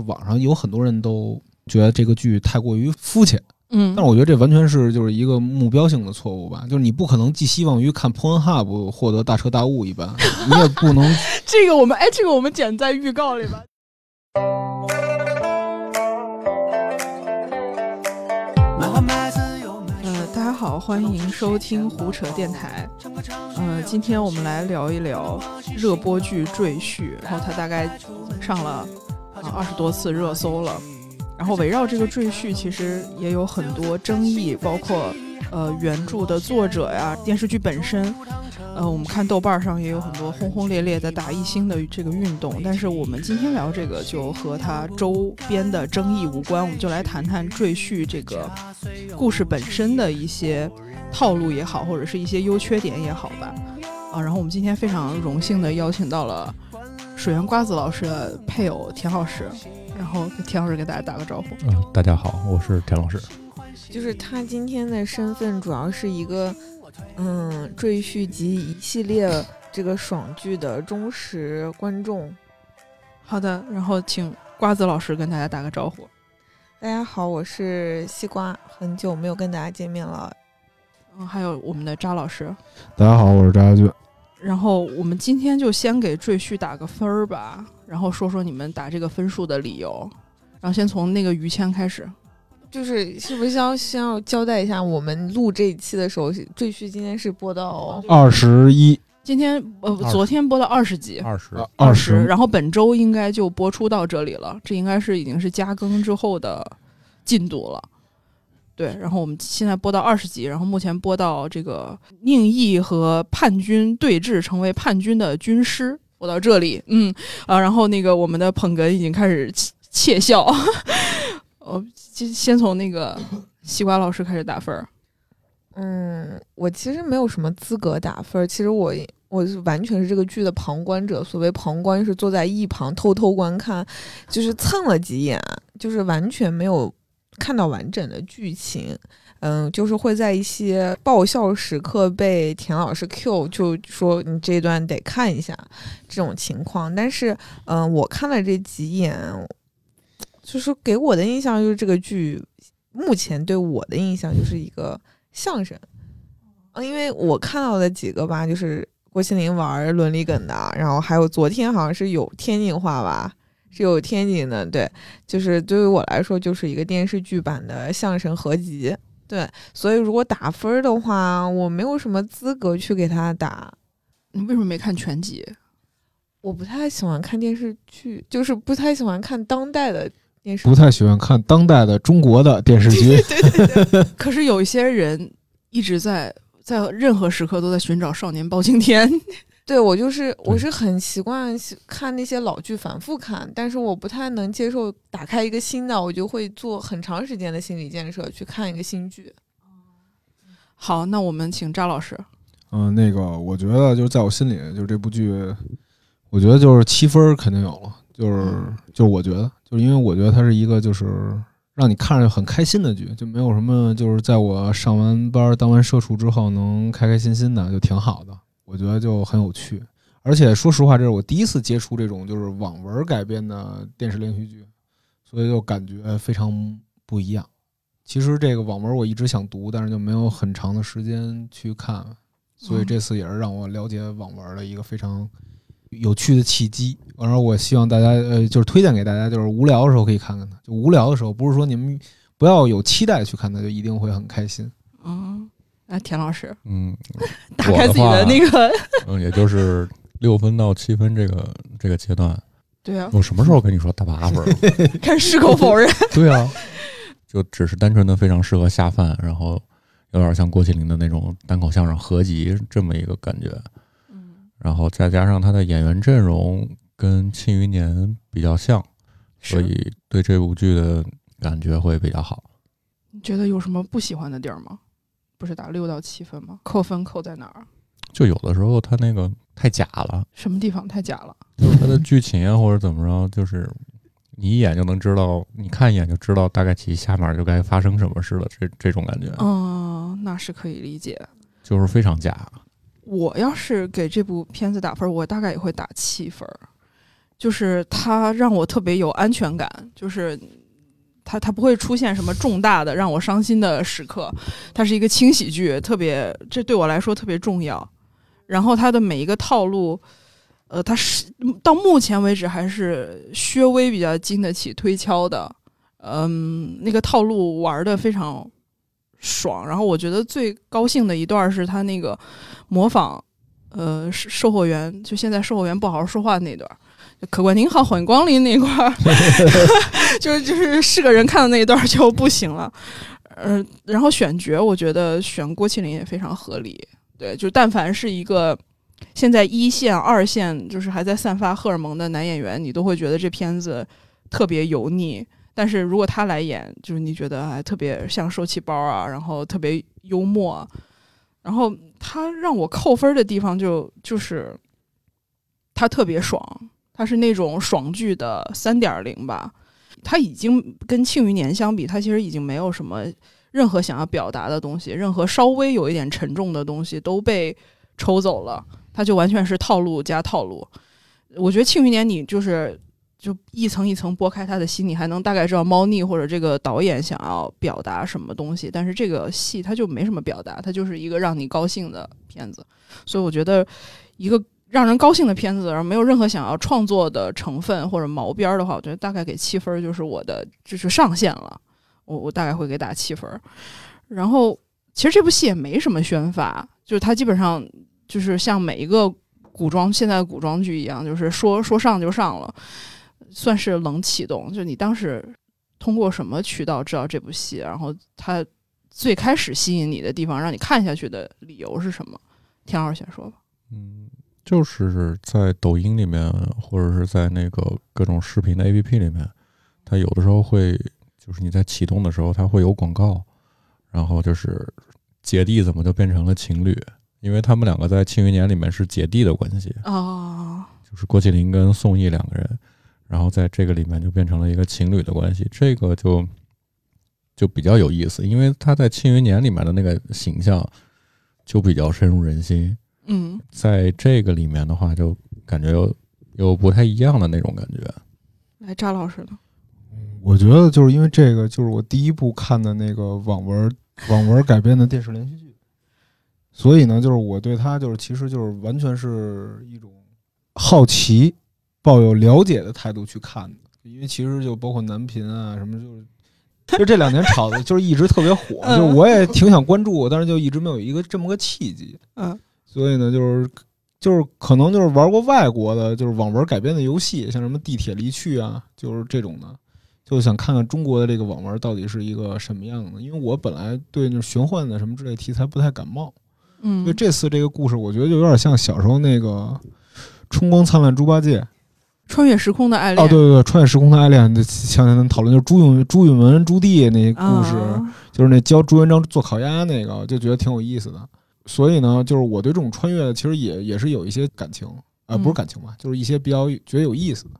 网上有很多人都觉得这个剧太过于肤浅，嗯，但是我觉得这完全是就是一个目标性的错误吧，就是你不可能寄希望于看 Pornhub 获得大彻大悟一般，你也不能 这个我们哎，这个我们剪在预告里吧。呃，大家好，欢迎收听胡扯电台。呃，今天我们来聊一聊热播剧《赘婿》，然后它大概上了啊啊二十多次热搜了。然后围绕这个《赘婿》，其实也有很多争议，包括呃原著的作者呀，电视剧本身。呃，我们看豆瓣上也有很多轰轰烈烈的打一星的这个运动，但是我们今天聊这个就和它周边的争议无关，我们就来谈谈《赘婿》这个故事本身的一些套路也好，或者是一些优缺点也好吧。啊，然后我们今天非常荣幸的邀请到了水源瓜子老师的配偶田老师，然后田老师给大家打个招呼。嗯，大家好，我是田老师。就是他今天的身份主要是一个，嗯，赘婿及一系列这个爽剧的忠实观众。好的，然后请瓜子老师跟大家打个招呼。大家好，我是西瓜，很久没有跟大家见面了。嗯，还有我们的扎老师。大家好，我是扎家俊。然后我们今天就先给赘婿打个分儿吧，然后说说你们打这个分数的理由。然后先从那个于谦开始。就是是不是要先要交代一下，我们录这一期的时候，赘婿今天是播到二十一，今天呃，昨天播到二十集，二十，二十，十，然后本周应该就播出到这里了，这应该是已经是加更之后的进度了。对，然后我们现在播到二十集，然后目前播到这个宁毅和叛军对峙，成为叛军的军师，播到这里，嗯啊，然后那个我们的捧哏已经开始窃窃笑，我，先先从那个西瓜老师开始打分儿，嗯，我其实没有什么资格打分儿。其实我我是完全是这个剧的旁观者。所谓旁观，是坐在一旁偷偷观看，就是蹭了几眼，就是完全没有看到完整的剧情。嗯，就是会在一些爆笑时刻被田老师 Q，就说你这段得看一下这种情况。但是，嗯，我看了这几眼，就是给我的印象就是这个剧目前对我的印象就是一个相声。嗯，因为我看到的几个吧，就是郭麒麟玩伦理梗的，然后还有昨天好像是有天津话吧，是有天津的，对，就是对于我来说就是一个电视剧版的相声合集，对，所以如果打分儿的话，我没有什么资格去给他打。你为什么没看全集？我不太喜欢看电视剧，就是不太喜欢看当代的电视剧，不太喜欢看当代的中国的电视剧。对对对 可是有一些人一直在在任何时刻都在寻找少年包青天。对我就是我是很习惯看那些老剧反复看，但是我不太能接受打开一个新的，我就会做很长时间的心理建设去看一个新剧。好，那我们请张老师。嗯，那个我觉得就是在我心里，就是这部剧，我觉得就是七分肯定有了，就是就是我觉得，就是因为我觉得它是一个就是让你看着很开心的剧，就没有什么就是在我上完班当完社畜之后能开开心心的，就挺好的，我觉得就很有趣。而且说实话，这是我第一次接触这种就是网文改编的电视连续剧，所以就感觉非常不一样。其实这个网文我一直想读，但是就没有很长的时间去看，所以这次也是让我了解网文的一个非常有趣的契机。然后我希望大家呃，就是推荐给大家，就是无聊的时候可以看看它。就无聊的时候，不是说你们不要有期待去看它，就一定会很开心。嗯，来田老师嗯，打开自己的那个，嗯，也就是六分到七分这个这个阶段。对啊，我什么时候跟你说打八分了？看矢口否认。对啊，就只是单纯的非常适合下饭，然后有点像郭麒麟的那种单口相声合集这么一个感觉。嗯，然后再加上他的演员阵容跟《庆余年》比较像，所以对这部剧的感觉会比较好。你觉得有什么不喜欢的地儿吗？不是打六到七分吗？扣分扣在哪儿？就有的时候他那个太假了，什么地方太假了？就是它的剧情啊或者怎么着，就是你一眼就能知道，你看一眼就知道大概其下面就该发生什么事了，这这种感觉嗯，那是可以理解。就是非常假。我要是给这部片子打分，我大概也会打七分，就是它让我特别有安全感，就是它它不会出现什么重大的让我伤心的时刻，它是一个轻喜剧，特别这对我来说特别重要。然后它的每一个套路，呃，它是到目前为止还是薛微比较经得起推敲的，嗯，那个套路玩的非常爽。然后我觉得最高兴的一段是他那个模仿，呃，售货员，就现在售货员不好好说话那段。客官您好，欢迎光临那一块儿，就是就是是个人看的那一段就不行了。嗯、然后选角，我觉得选郭麒麟也非常合理。对，就但凡是一个现在一线、二线，就是还在散发荷尔蒙的男演员，你都会觉得这片子特别油腻。但是如果他来演，就是你觉得还特别像受气包啊，然后特别幽默，然后他让我扣分的地方就就是他特别爽，他是那种爽剧的三点零吧。他已经跟《庆余年》相比，他其实已经没有什么任何想要表达的东西，任何稍微有一点沉重的东西都被抽走了，他就完全是套路加套路。我觉得《庆余年》你就是就一层一层剥开他的心，你还能大概知道猫腻或者这个导演想要表达什么东西。但是这个戏它就没什么表达，它就是一个让你高兴的片子。所以我觉得一个让人高兴的片子，而没有任何想要创作的成分或者毛边儿的话，我觉得大概给七分就是我的就是上限了。我我大概会给打七分。然后其实这部戏也没什么宣发，就是它基本上就是像每一个古装现在的古装剧一样，就是说说上就上了，算是冷启动。就你当时通过什么渠道知道这部戏，然后它最开始吸引你的地方，让你看下去的理由是什么？田老师先说吧。嗯，就是在抖音里面，或者是在那个各种视频的 APP 里面，它有的时候会，就是你在启动的时候，它会有广告，然后就是姐弟怎么就变成了情侣？因为他们两个在《庆余年》里面是姐弟的关系，哦，就是郭麒麟跟宋轶两个人，然后在这个里面就变成了一个情侣的关系，这个就就比较有意思，因为他在《庆余年》里面的那个形象就比较深入人心，嗯，在这个里面的话，就感觉有有不太一样的那种感觉。来扎老师的，我觉得就是因为这个，就是我第一部看的那个网文 网文改编的电视连续剧，所以呢，就是我对它就是其实就是完全是一种好奇、抱有了解的态度去看的，因为其实就包括男频啊什么，就是就这两年炒的，就是一直特别火，嗯。就是我也挺想关注，但是就一直没有一个这么个契机，嗯所以呢，就是就是可能就是玩过外国的，就是网文改编的游戏，像什么《地铁离去》啊，就是这种的，就想看看中国的这个网文到底是一个什么样的。因为我本来对那玄幻的什么之类题材不太感冒，嗯，所以这次这个故事，我觉得就有点像小时候那个《春光灿烂猪八戒》穿越时空的爱恋，哦，对对对，穿越时空的爱恋，前两天讨论就是朱允朱允文朱棣那故事，啊就是那教朱元璋做烤鸭那个，就觉得挺有意思的。所以呢，就是我对这种穿越其实也也是有一些感情，啊、嗯不是感情吧，就是一些比较觉得有意思的。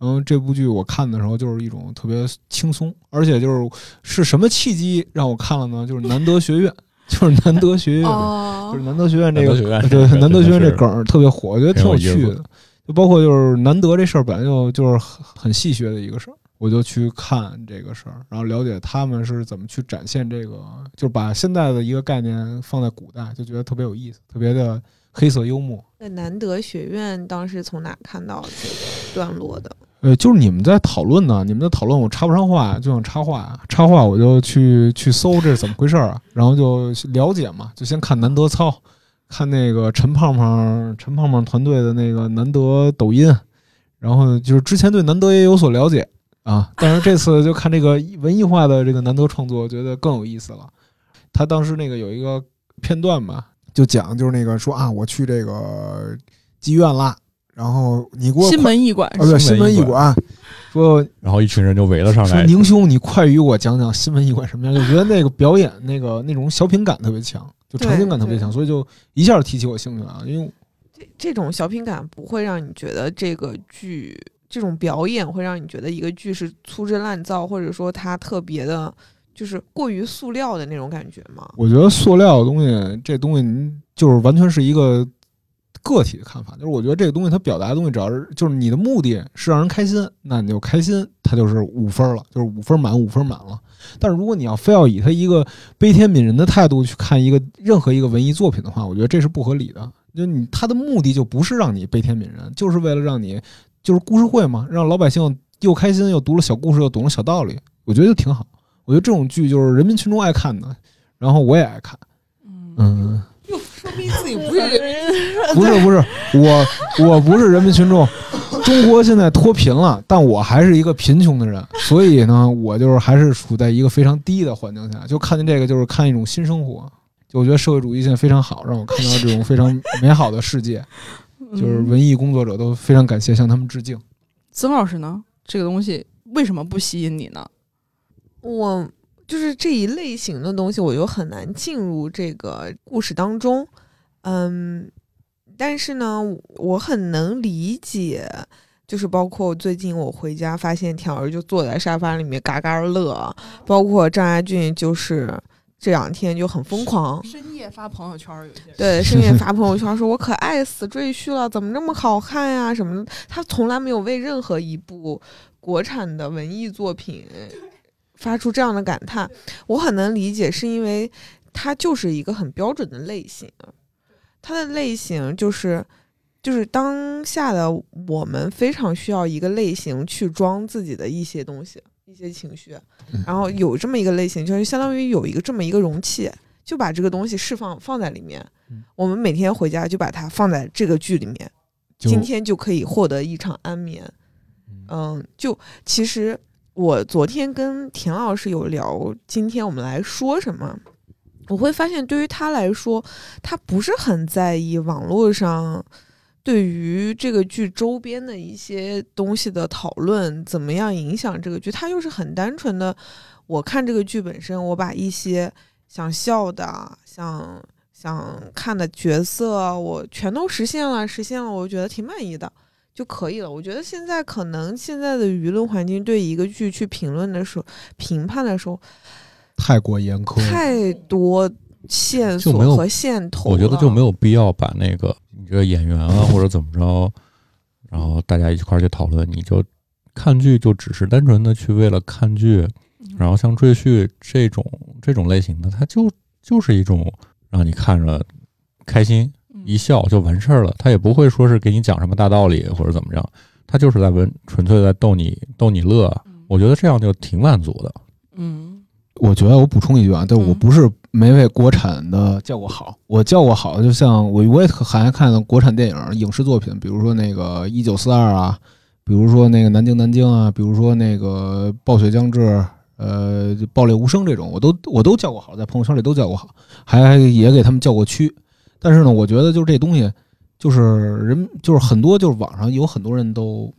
然后这部剧我看的时候就是一种特别轻松，而且就是是什么契机让我看了呢？就是南德学院，就是南德学院，哦就是南德学院这个南德学院 对这个南德学院这梗特别火，我觉得挺有趣的。就包括就是南德这事儿本来就就是很很戏谑的一个事儿，我就去看这个事儿，然后了解他们是怎么去展现这个，就是把现在的一个概念放在古代，就觉得特别有意思，特别的黑色幽默。那南德学院当时从哪看到这个段落的？呃，就是你们在讨论呢，你们在讨论，我插不上话，就想插话，插话我就去去搜这是怎么回事儿啊，然后就了解嘛，就先看南德操，看那个陈胖胖陈胖胖团队的那个南德抖音，然后就是之前对南德也有所了解啊，但是这次就看这个文艺化的这个难得创作，觉得更有意思了。他当时那个有一个片段吧，就讲就是那个说啊，我去这个妓院啦，然后你给我新快门艺馆哦对新新闻艺馆说然后一群人就围了上说来，宁兄，你快与我讲讲新闻驿馆什么样？就觉得那个表演那个那种小品感特别强，就场景感特别强，所以就一下提起我兴趣了。因为这这种小品感不会让你觉得这个剧这种表演会让你觉得一个剧是粗制滥造，或者说它特别的，就是过于塑料的那种感觉吗？我觉得塑料的东西，这东西您就是完全是一个个体的看法，就是我觉得这个东西它表达的东西，只要是就是你的目的是让人开心，那你就开心，它就是五分了，就是五分满，五分满了。但是如果你要非要以他一个悲天悯人的态度去看一个任何一个文艺作品的话，我觉得这是不合理的。就你他的目的就不是让你悲天悯人，就是为了让你就是故事会嘛，让老百姓又开心又读了小故事又懂了小道理，我觉得就挺好。我觉得这种剧就是人民群众爱看的，然后我也爱看。嗯，又说明自己不是人 民不是不是，我我不是人民群众。中国现在脱贫了，但我还是一个贫穷的人，所以呢，我就是还是处在一个非常低的环境下，就看见这个就是看一种新生活。就我觉得社会主义现在非常好，让我看到这种非常美好的世界。就是文艺工作者都非常感谢，向他们致敬。曾老师呢？这个东西为什么不吸引你呢？我就是这一类型的东西，我就很难进入这个故事当中。嗯，但是呢，我很能理解，就是包括最近我回家发现田儿就坐在沙发里面嘎嘎乐，包括张亚俊就是这两天就很疯狂，深夜发朋友圈有些对，深夜发朋友圈说我可爱死赘婿了，怎么这么好看呀什么的。他从来没有为任何一部国产的文艺作品发出这样的感叹，我很能理解，是因为他就是一个很标准的类型，他的类型就是就是当下的我们非常需要一个类型去装自己的一些东西、一些情绪，然后有这么一个类型，就是相当于有一个这么一个容器，就把这个东西释放放在里面，我们每天回家就把它放在这个剧里面，今天就可以获得一场安眠。嗯，就其实我昨天跟田老师有聊，今天我们来说什么，我会发现对于他来说，他不是很在意网络上对于这个剧周边的一些东西的讨论怎么样影响这个剧，它就是很单纯的，我看这个剧本身，我把一些想笑的、想想看的角色，我全都实现了，实现了，我觉得挺满意的。就可以了。我觉得现在可能现在的舆论环境对一个剧去评论的时候、评判的时候，太过严苛。太多线索和线头我觉得就没有。必要把那个你这个演员啊或者怎么着，然后大家一块儿去讨论，你就看剧就只是单纯的去为了看剧，然后像赘婿这种这种类型的，它就就是一种让你看着开心一笑就完事儿了，他也不会说是给你讲什么大道理或者怎么样，他就是在文纯粹在逗你逗你乐，我觉得这样就挺满足的。嗯我觉得我补充一句啊，但我嗯不是没为国产的叫过好，我叫过好，就像我我也很爱看国产电影、影视作品，比如说那个《一九四二》啊，比如说那个《南京南京》啊，比如说那个《暴雪将至》，呃，《爆裂无声》这种，我都我都叫过好，在朋友圈里都叫过好，还也给他们叫过区。但是呢，我觉得就是这东西，就是人就是很多就是网上有很多人都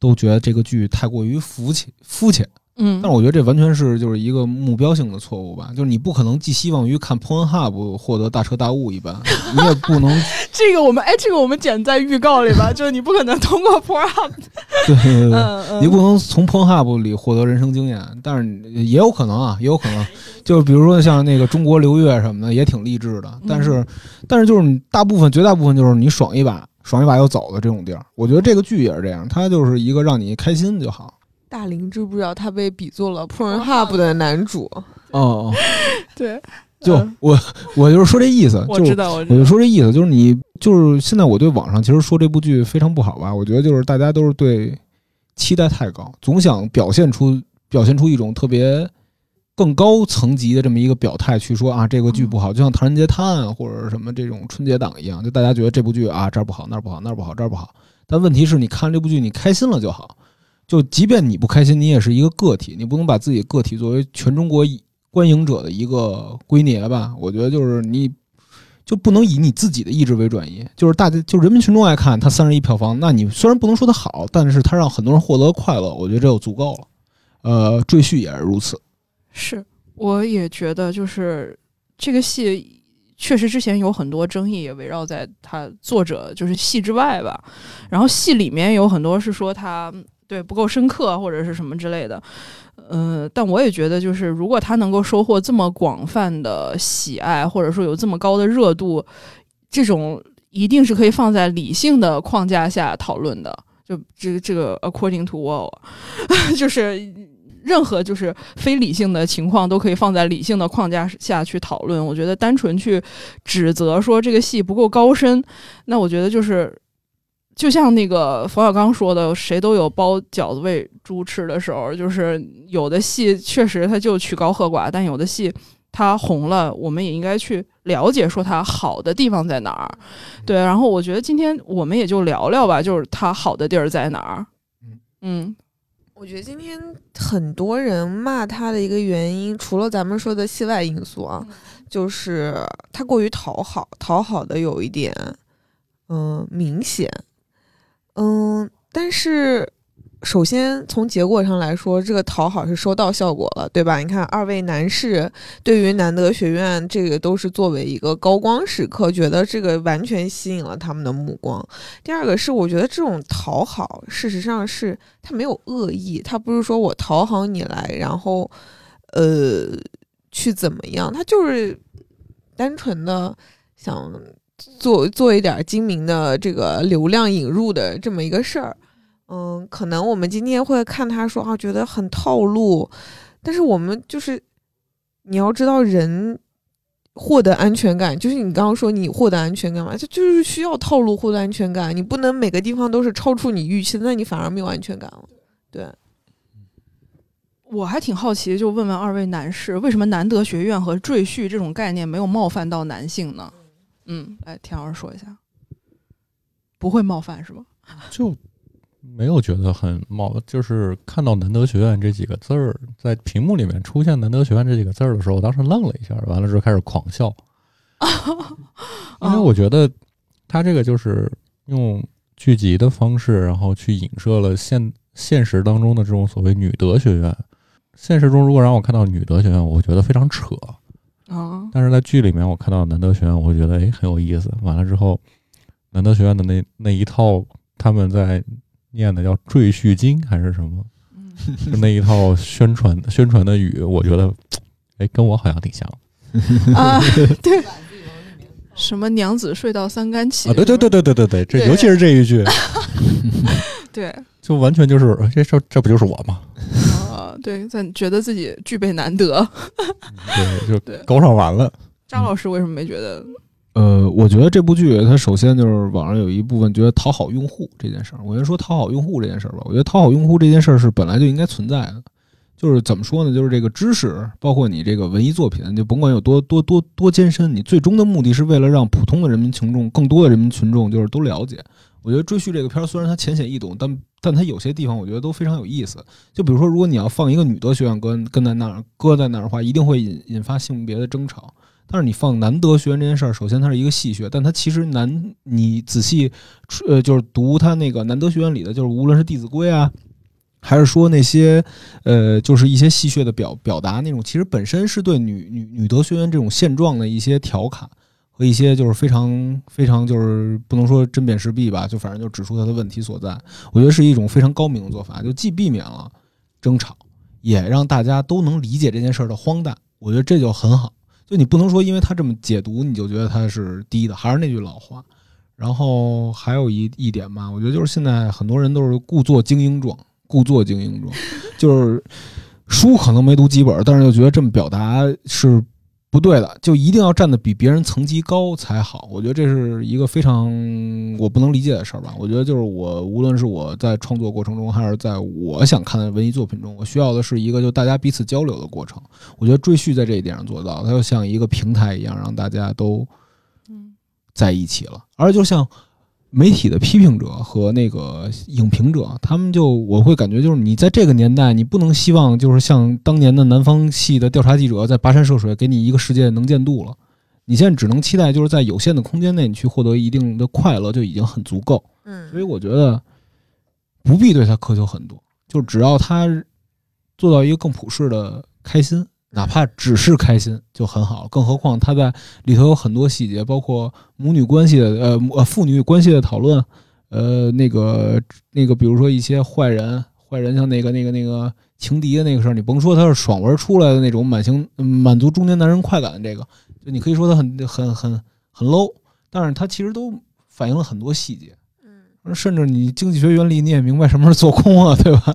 都觉得这个剧太过于肤浅肤浅。嗯。但是我觉得这完全是就是一个目标性的错误吧，就是你不可能寄希望于看 Pornhub 获得大彻大悟一般，你也不能 这个我们哎，这个我们剪在预告里吧，就是你不可能通过 Up，对对对对，嗯嗯，你不能从 Pornhub 里获得人生经验，但是也有可能啊，也有可能，就是比如说像那个中国流月什么的，也挺励志的，但是但是就是你大部分绝大部分就是你爽一把，爽一把又走的这种地儿，我觉得这个剧也是这样，它就是一个让你开心就好。大林知不知道他被比作了 Pornhub 的男主？哦哦，对，就嗯。我我就是说这意思，就我知道，我我就，说这意思，就是你就是现在我对网上其实说这部剧非常不好吧，我觉得就是大家都是对期待太高，总想表现出表现出一种特别更高层级的这么一个表态，去说啊这个剧不好，就像《唐人街探案》或者什么这种春节档一样，就大家觉得这部剧啊这儿不好那儿不好那儿不好这儿不好，但问题是你看这部剧你开心了就好，就即便你不开心，你也是一个个体，你不能把自己个体作为全中国观影者的一个圭臬吧？我觉得就是你就不能以你自己的意志为转移，就是大家就人民群众爱看它三十亿票房，那你虽然不能说它好，但是它让很多人获得快乐，我觉得这就足够了。呃，赘婿也是如此。是，我也觉得就是这个戏。确实，之前有很多争议也围绕在他作者就是戏之外吧，然后戏里面有很多是说他对不够深刻或者是什么之类的，呃，但我也觉得就是如果他能够收获这么广泛的喜爱，或者说有这么高的热度，这种一定是可以放在理性的框架下讨论的。就这个这个，according to 我，就是任何就是非理性的情况都可以放在理性的框架下去讨论。我觉得单纯去指责说这个戏不够高深，那我觉得就是就像那个冯小刚说的，谁都有包饺子喂猪吃的时候，就是有的戏确实他就曲高和寡，但有的戏。他红了，我们也应该去了解，说他好的地方在哪儿。对，然后我觉得今天我们也就聊聊吧，就是他好的地儿在哪儿。嗯我觉得今天很多人骂他的一个原因，除了咱们说的戏外因素啊，就是他过于讨好，讨好的有一点，嗯，明显，嗯，但是。首先，从结果上来说，这个讨好是收到效果了，对吧？你看，二位男士对于南德学院这个都是作为一个高光时刻，觉得这个完全吸引了他们的目光。第二个是，我觉得这种讨好，事实上是他没有恶意，他不是说我讨好你来，然后呃去怎么样，他就是单纯的想做做一点精明的这个流量引入的这么一个事儿。嗯，可能我们今天会看他说啊，觉得很套路，但是我们就是你要知道，人获得安全感，就是你刚刚说你获得安全感嘛，就就是需要套路获得安全感。你不能每个地方都是超出你预期，那你反而没有安全感了。对，我还挺好奇，就问问二位男士，为什么南德学院和赘婿这种概念没有冒犯到男性呢？嗯，来，田老师说一下，不会冒犯是吗？就。没有觉得很冒，就是看到南德学院这几个字儿在屏幕里面出现南德学院这几个字儿的时候，我当时愣了一下，完了之后开始狂笑，因为我觉得他这个就是用剧集的方式，然后去影射了现现实当中的这种所谓女德学院。现实中如果让我看到女德学院，我觉得非常扯啊，但是在剧里面我看到南德学院，我会觉得哎很有意思。完了之后，南德学院的那那一套他们在。念的叫《赘婿经》还是什么？就那一套宣传宣传的语，我觉得，哎，跟我好像挺像。啊，对，什么娘子睡到三竿起？啊，对对对对对对对，这尤其是这一句，对，就完全就是这这这不就是我吗？啊，对，咱觉得自己具备难得，对，就高尚完了。张老师为什么没觉得？呃，我觉得这部剧它首先就是网上有一部分觉得讨好用户这件事儿。我先说讨好用户这件事儿吧。我觉得讨好用户这件事儿是本来就应该存在的。就是怎么说呢？就是这个知识，包括你这个文艺作品，就甭管有多多多多艰深，你最终的目的是为了让普通的人民群众、更多的人民群众就是都了解。我觉得《赘婿》这个片儿虽然它浅显易懂，但但它有些地方我觉得都非常有意思。就比如说，如果你要放一个女德学院跟跟在那儿搁在那儿的话，一定会引引发性别的争吵。但是你放男德学院这件事儿，首先它是一个戏谑，但它其实男你仔细，呃，就是读它那个男德学院里的，就是无论是《弟子规》啊，还是说那些，呃，就是一些戏谑的表表达那种，其实本身是对女女女德学院这种现状的一些调侃和一些就是非常非常就是不能说针砭时弊吧，就反正就指出它的问题所在。我觉得是一种非常高明的做法，就既避免了争吵，也让大家都能理解这件事儿的荒诞。我觉得这就很好。就你不能说，因为他这么解读，你就觉得他是低的。还是那句老话，然后还有一一点吧，我觉得就是现在很多人都是故作精英状，故作精英状，就是 书可能没读几本，但是就觉得这么表达是。不对的，就一定要站得比别人层级高才好。我觉得这是一个非常我不能理解的事儿吧。我觉得就是我无论是我在创作过程中，还是在我想看的文艺作品中，我需要的是一个就大家彼此交流的过程。我觉得赘婿在这一点上做到，它就像一个平台一样，让大家都嗯在一起了。而就像。媒体的批评者和那个影评者，他们就我会感觉就是你在这个年代，你不能希望就是像当年的南方系的调查记者在跋山涉水给你一个世界能见度了。你现在只能期待就是在有限的空间内，你去获得一定的快乐就已经很足够。嗯，所以我觉得不必对他苛求很多，就只要他做到一个更普世的开心。哪怕只是开心就很好，更何况他在里头有很多细节，包括母女关系的呃呃父女关系的讨论，呃那个那个比如说一些坏人坏人像那个那个那个情敌的那个事儿，你甭说他是爽文出来的那种满情满足中年男人快感的，这个就你可以说他很很很很 low，但是他其实都反映了很多细节。嗯甚至你经济学原理你也明白什么是做空啊，对吧？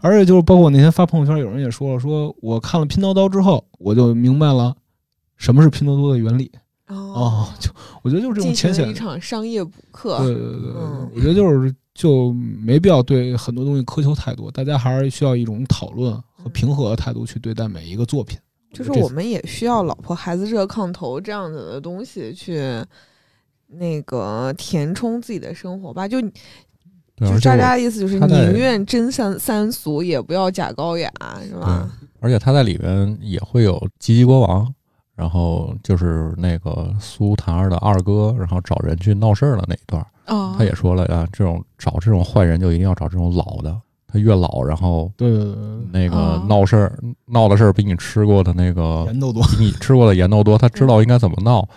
而且就是包括我那天发朋友圈，有人也说了，说我看了拼多多之后，我就明白了什么是拼多多的原理。哦，就我觉得就是这种浅显的，一场商业补课。对对对我觉得就是就没必要对很多东西苛求太多，大家还是需要一种讨论和平和的态度去对待每一个作品。就是我们也需要老婆孩子热炕头这样子的东西去那个填充自己的生活吧。就对，就是渣而且我渣的意思就是宁愿真三三俗，也不要假高雅，是吧？而且他在里边也会有吉吉国王，然后就是那个苏檀儿的二哥，然后找人去闹事儿的那一段他也说了啊，这种找这种坏人就一定要找这种老的，他越老，然后对对对对那个哦闹事儿闹的事儿比你吃过的那个，盐都多。比你吃过的盐都多，他知道应该怎么闹。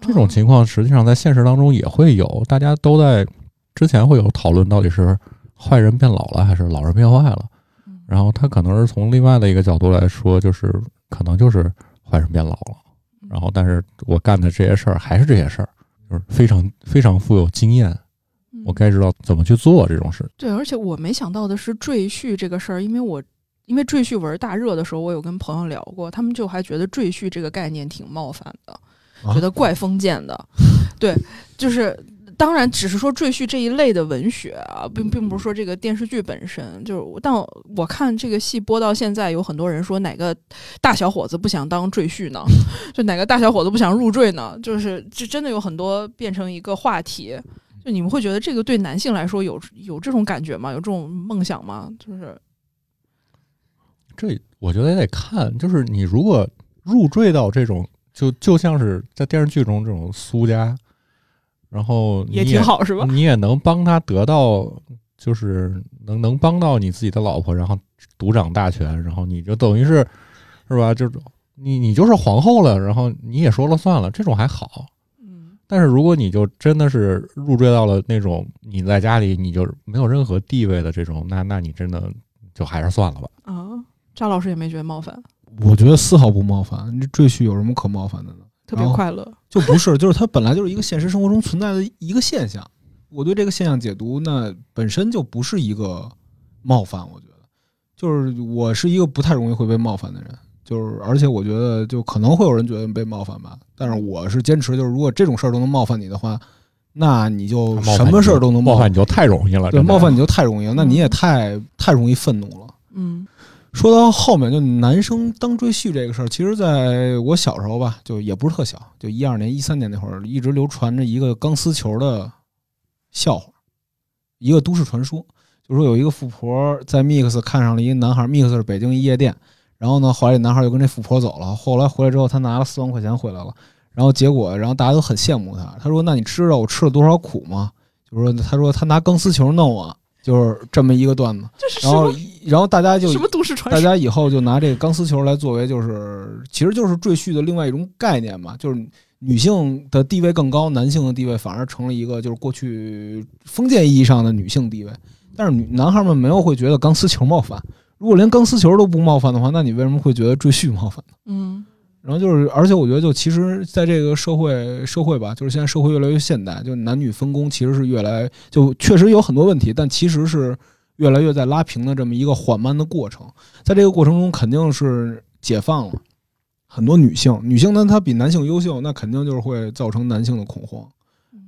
这种情况实际上在现实当中也会有，大家都在之前会有讨论，到底是坏人变老了还是老人变坏了。嗯然后他可能是从另外的一个角度来说，就是可能就是坏人变老了。然后，但是我干的这些事儿还是这些事儿，就是非常非常富有经验，嗯我该知道怎么去做这种事。对，而且我没想到的是赘婿这个事儿，因为我因为赘婿文大热的时候，我有跟朋友聊过，他们就还觉得赘婿这个概念挺冒犯的，啊觉得怪封建的。对，就是当然只是说赘婿这一类的文学啊，并并不是说这个电视剧本身。就是，但我看这个戏播到现在，有很多人说哪个大小伙子不想当赘婿呢？就哪个大小伙子不想入赘呢？就是这真的有很多变成一个话题。就你们会觉得这个对男性来说有有这种感觉吗？有这种梦想吗？就是这我觉得也得看，就是你如果入赘到这种，就就像是在电视剧中这种苏家，然后你也挺好，是吧？你也能帮他得到，就是能能帮到你自己的老婆，然后独掌大权，然后你就等于是是吧？就是你你就是皇后了，然后你也说了算了，这种还好。嗯但是如果你就真的是入赘到了那种你在家里你就没有任何地位的这种，那那你真的就还是算了吧。啊，张老师也没觉得冒犯，我觉得丝毫不冒犯，这赘婿有什么可冒犯的呢？特别快乐。就不是，就是它本来就是一个现实生活中存在的一个现象。我对这个现象解读，那本身就不是一个冒犯。我觉得，就是我是一个不太容易会被冒犯的人，就是而且我觉得，就可能会有人觉得被冒犯吧，但是我是坚持，就是如果这种事儿都能冒犯你的话，那你就什么事儿都能犯冒犯你就太容易了，对，冒犯你就太容易了，那你也太太容易愤怒了。嗯说到后面，就男生当赘婿这个事儿，其实在我小时候吧，就也不是特小，就一二年、一三年那会儿，一直流传着一个钢丝球的笑话，一个都市传说，就说有一个富婆在 Mix 看上了一个男孩，Mix 是北京一夜店，然后呢，后来这男孩就跟这富婆走了，后来回来之后，他拿了四万块钱回来了，然后结果，然后大家都很羡慕他，他说：“那你知道我吃了多少苦吗？”就说他说他拿钢丝球弄我，就是这么一个段子，然后然后大家就什么都市传大？家以后就拿这个钢丝球来作为，就是其实就是赘婿的另外一种概念嘛，就是女性的地位更高，男性的地位反而成了一个就是过去封建意义上的女性地位。但是女男孩们没有会觉得钢丝球冒犯，如果连钢丝球都不冒犯的话，那你为什么会觉得赘婿冒犯呢？嗯然后就是，而且我觉得，就其实在这个社会社会吧，就是现在社会越来越现代，就男女分工其实是越来就确实有很多问题，但其实是越来越在拉平的这么一个缓慢的过程。在这个过程中，肯定是解放了很多女性，女性呢她比男性优秀，那肯定就是会造成男性的恐慌。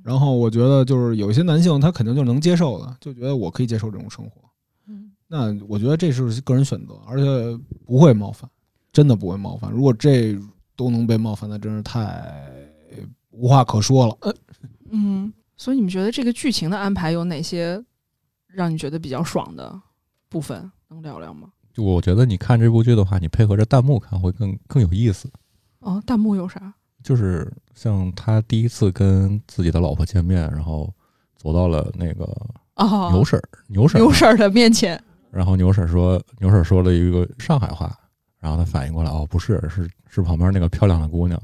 然后我觉得就是有一些男性他肯定就能接受的，就觉得我可以接受这种生活。嗯那我觉得这是个人选择，而且不会冒犯，真的不会冒犯。如果这都能被冒犯，那真是太无话可说了。呃嗯，所以你们觉得这个剧情的安排有哪些让你觉得比较爽的部分？能聊聊吗？就我觉得你看这部剧的话，你配合着弹幕看会更更有意思。哦，弹幕有啥？就是像他第一次跟自己的老婆见面，然后走到了那个哦，牛婶儿、牛婶儿牛婶儿的面前，然后牛婶说，牛婶说了一个上海话，然后他反应过来，哦，不是，是是旁边那个漂亮的姑娘，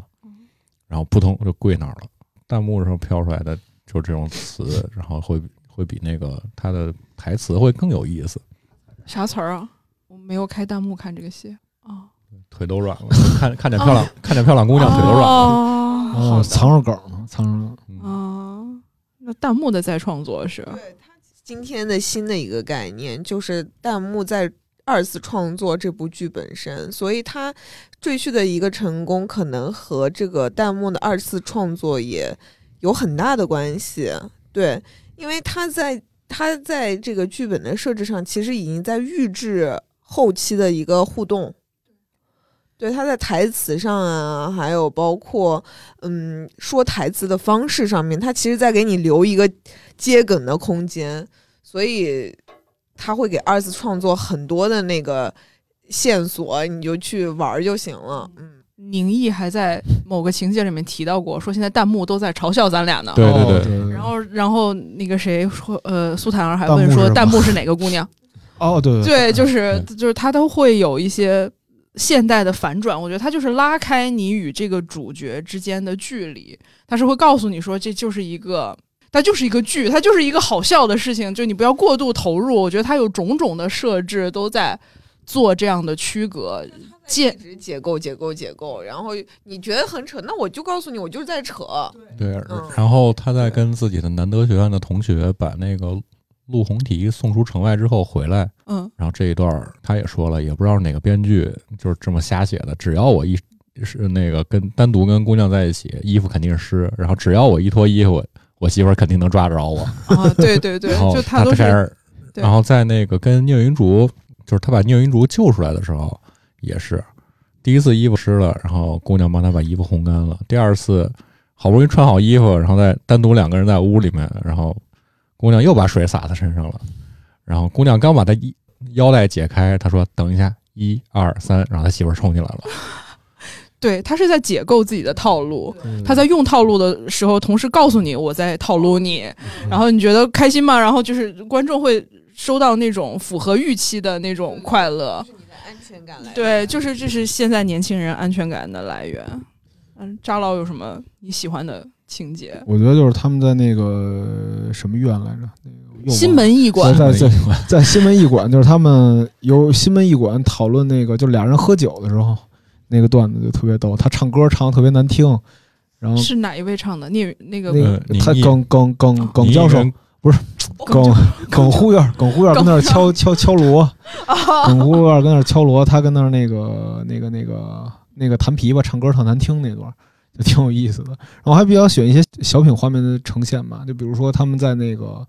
然后扑通就跪那儿了。弹幕上飘出来的就是这种词，然后会会比那个他的台词会更有意思，啥词儿啊？我没有开弹幕看这个戏啊。腿都软了。看看见漂亮，看见漂亮姑娘腿都软了。哦，藏着梗呢，藏着梗。嗯啊，那那弹幕的再创作是？对他今天的新的一个概念就是弹幕在二次创作这部剧本身，所以它赘婿的一个成功，可能和这个弹幕的二次创作也有很大的关系。对，因为他在他在这个剧本的设置上，其实已经在预制后期的一个互动。对，他在台词上啊，还有包括嗯说台词的方式上面，他其实在给你留一个接梗的空间，所以他会给二次创作很多的那个线索，你就去玩就行了。嗯，宁毅还在某个情节里面提到过，说现在弹幕都在嘲笑咱俩呢。对对对哦对然后，然后那个谁说，呃，苏檀儿还问说，弹幕是哪个姑娘？哦，对对，就是就是他都会有一些现代的反转，我觉得他就是拉开你与这个主角之间的距离，他是会告诉你说这就是一个。它就是一个剧，它就是一个好笑的事情，就你不要过度投入。我觉得它有种种的设置都在做这样的区隔，建一直解构解构解构，然后你觉得很扯，那我就告诉你，我就是在扯。对嗯，然后他在跟自己的南德学院的同学把那个陆红提送出城外之后回来，嗯然后这一段儿他也说了，也不知道是哪个编剧就是这么瞎写的，只要我一是那个跟单独跟姑娘在一起，衣服肯定是湿，然后只要我一脱衣服，我媳妇儿肯定能抓着我。啊，对对对，然后就他都是然后在那个跟聂云竹，就是他把聂云竹救出来的时候，也是第一次衣服湿了，然后姑娘帮他把衣服烘干了。第二次好不容易穿好衣服，然后再单独两个人在屋里面，然后姑娘又把水洒他身上了。然后姑娘刚把他衣腰带解开，他说：“等一下，一二三。”然后他媳妇儿冲进来了。对他是在解构自己的套路，他在用套路的时候，同时告诉你我在套路你，然后你觉得开心吗？然后就是观众会收到那种符合预期的那种快乐。是你的安全感来。对，就是这是现在年轻人安全感的来源。嗯，扎老有什么你喜欢的情节？我觉得就是他们在那个什么院来着，新门艺馆在在在新门艺馆，就是他们由新门艺馆讨论那个，就俩人喝酒的时候，那个段子就特别逗。他唱歌唱的特别难听，然后是哪一位唱的？聂那个那个他耿耿耿耿教授不是耿耿护院耿护院跟那儿敲敲敲锣，耿护院跟那儿敲锣，他跟那儿那个那个那个那个弹琵琶唱歌特难听那段。就挺有意思的，然后还比较喜欢一些小品画面的呈现吧，就比如说他们在那个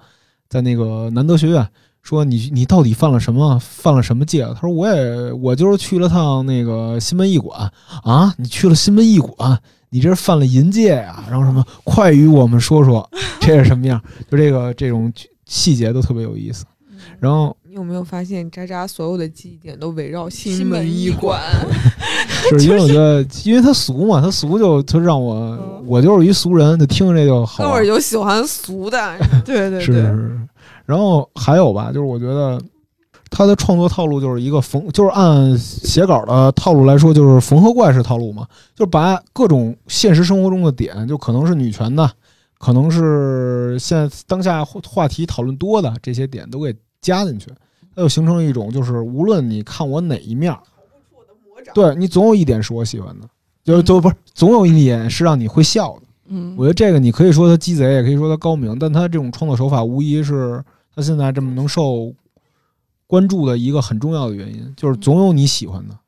在那个南德学院，说你你到底犯了什么犯了什么戒？他说我也我就是去了趟那个新门艺馆啊，你去了新门艺馆，你这是犯了淫戒呀、然后什么，快与我们说说这是什么样？就这个这种细节都特别有意思。然后你有没有发现，渣渣所有的记忆点都围绕新门艺馆？是因为我觉得，因为他俗嘛，他俗就他让我我就是一俗人，就听着这就好那会儿。就喜欢俗的，对对对，是是是。然后还有吧，就是我觉得他的创作套路就是一个缝，就是按写稿的套路来说，就是缝合怪式套路嘛，就是把各种现实生活中的点，就可能是女权的，可能是现在当下话题讨论多的这些点都给加进去，它就形成了一种，就是无论你看我哪一面儿，对你总有一点是我喜欢的，就就不是总有一点是让你会笑的。嗯我觉得这个你可以说他鸡贼，也可以说他高明，但他这种创作手法无疑是他现在这么能受关注的一个很重要的原因，就是总有你喜欢的，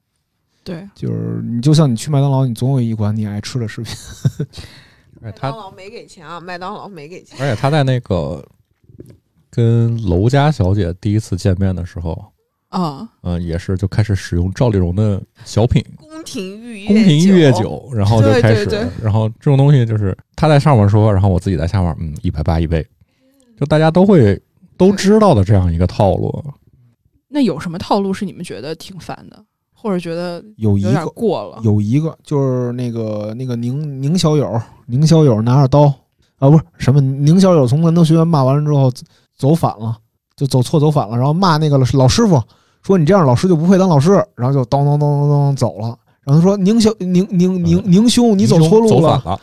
对，就是你就像你去麦当劳，你总有一款你爱吃的食品。麦当劳没给钱啊，麦当劳没给钱。而且他在那个跟娄家小姐第一次见面的时候，啊，嗯、也是就开始使用赵丽蓉的小品。宫廷御宫廷御乐酒，然后就开始，对。对然后这种东西就是他在上面说，然后我自己在下面，嗯，一百八一杯，就大家都会都知道的这样一个套路。那有什么套路是你们觉得挺烦的，或者觉得有一有点个过了？有一个就是那个那个宁宁小友，宁小友拿着刀。啊，不是什么宁小友从南德学院骂完了之后走走反了，就走错走反了，然后骂那个老师傅说你这样老师就不配当老师，然后就咚咚咚咚咚走了。然后他说宁小宁宁宁宁兄，你走错路了走反，了，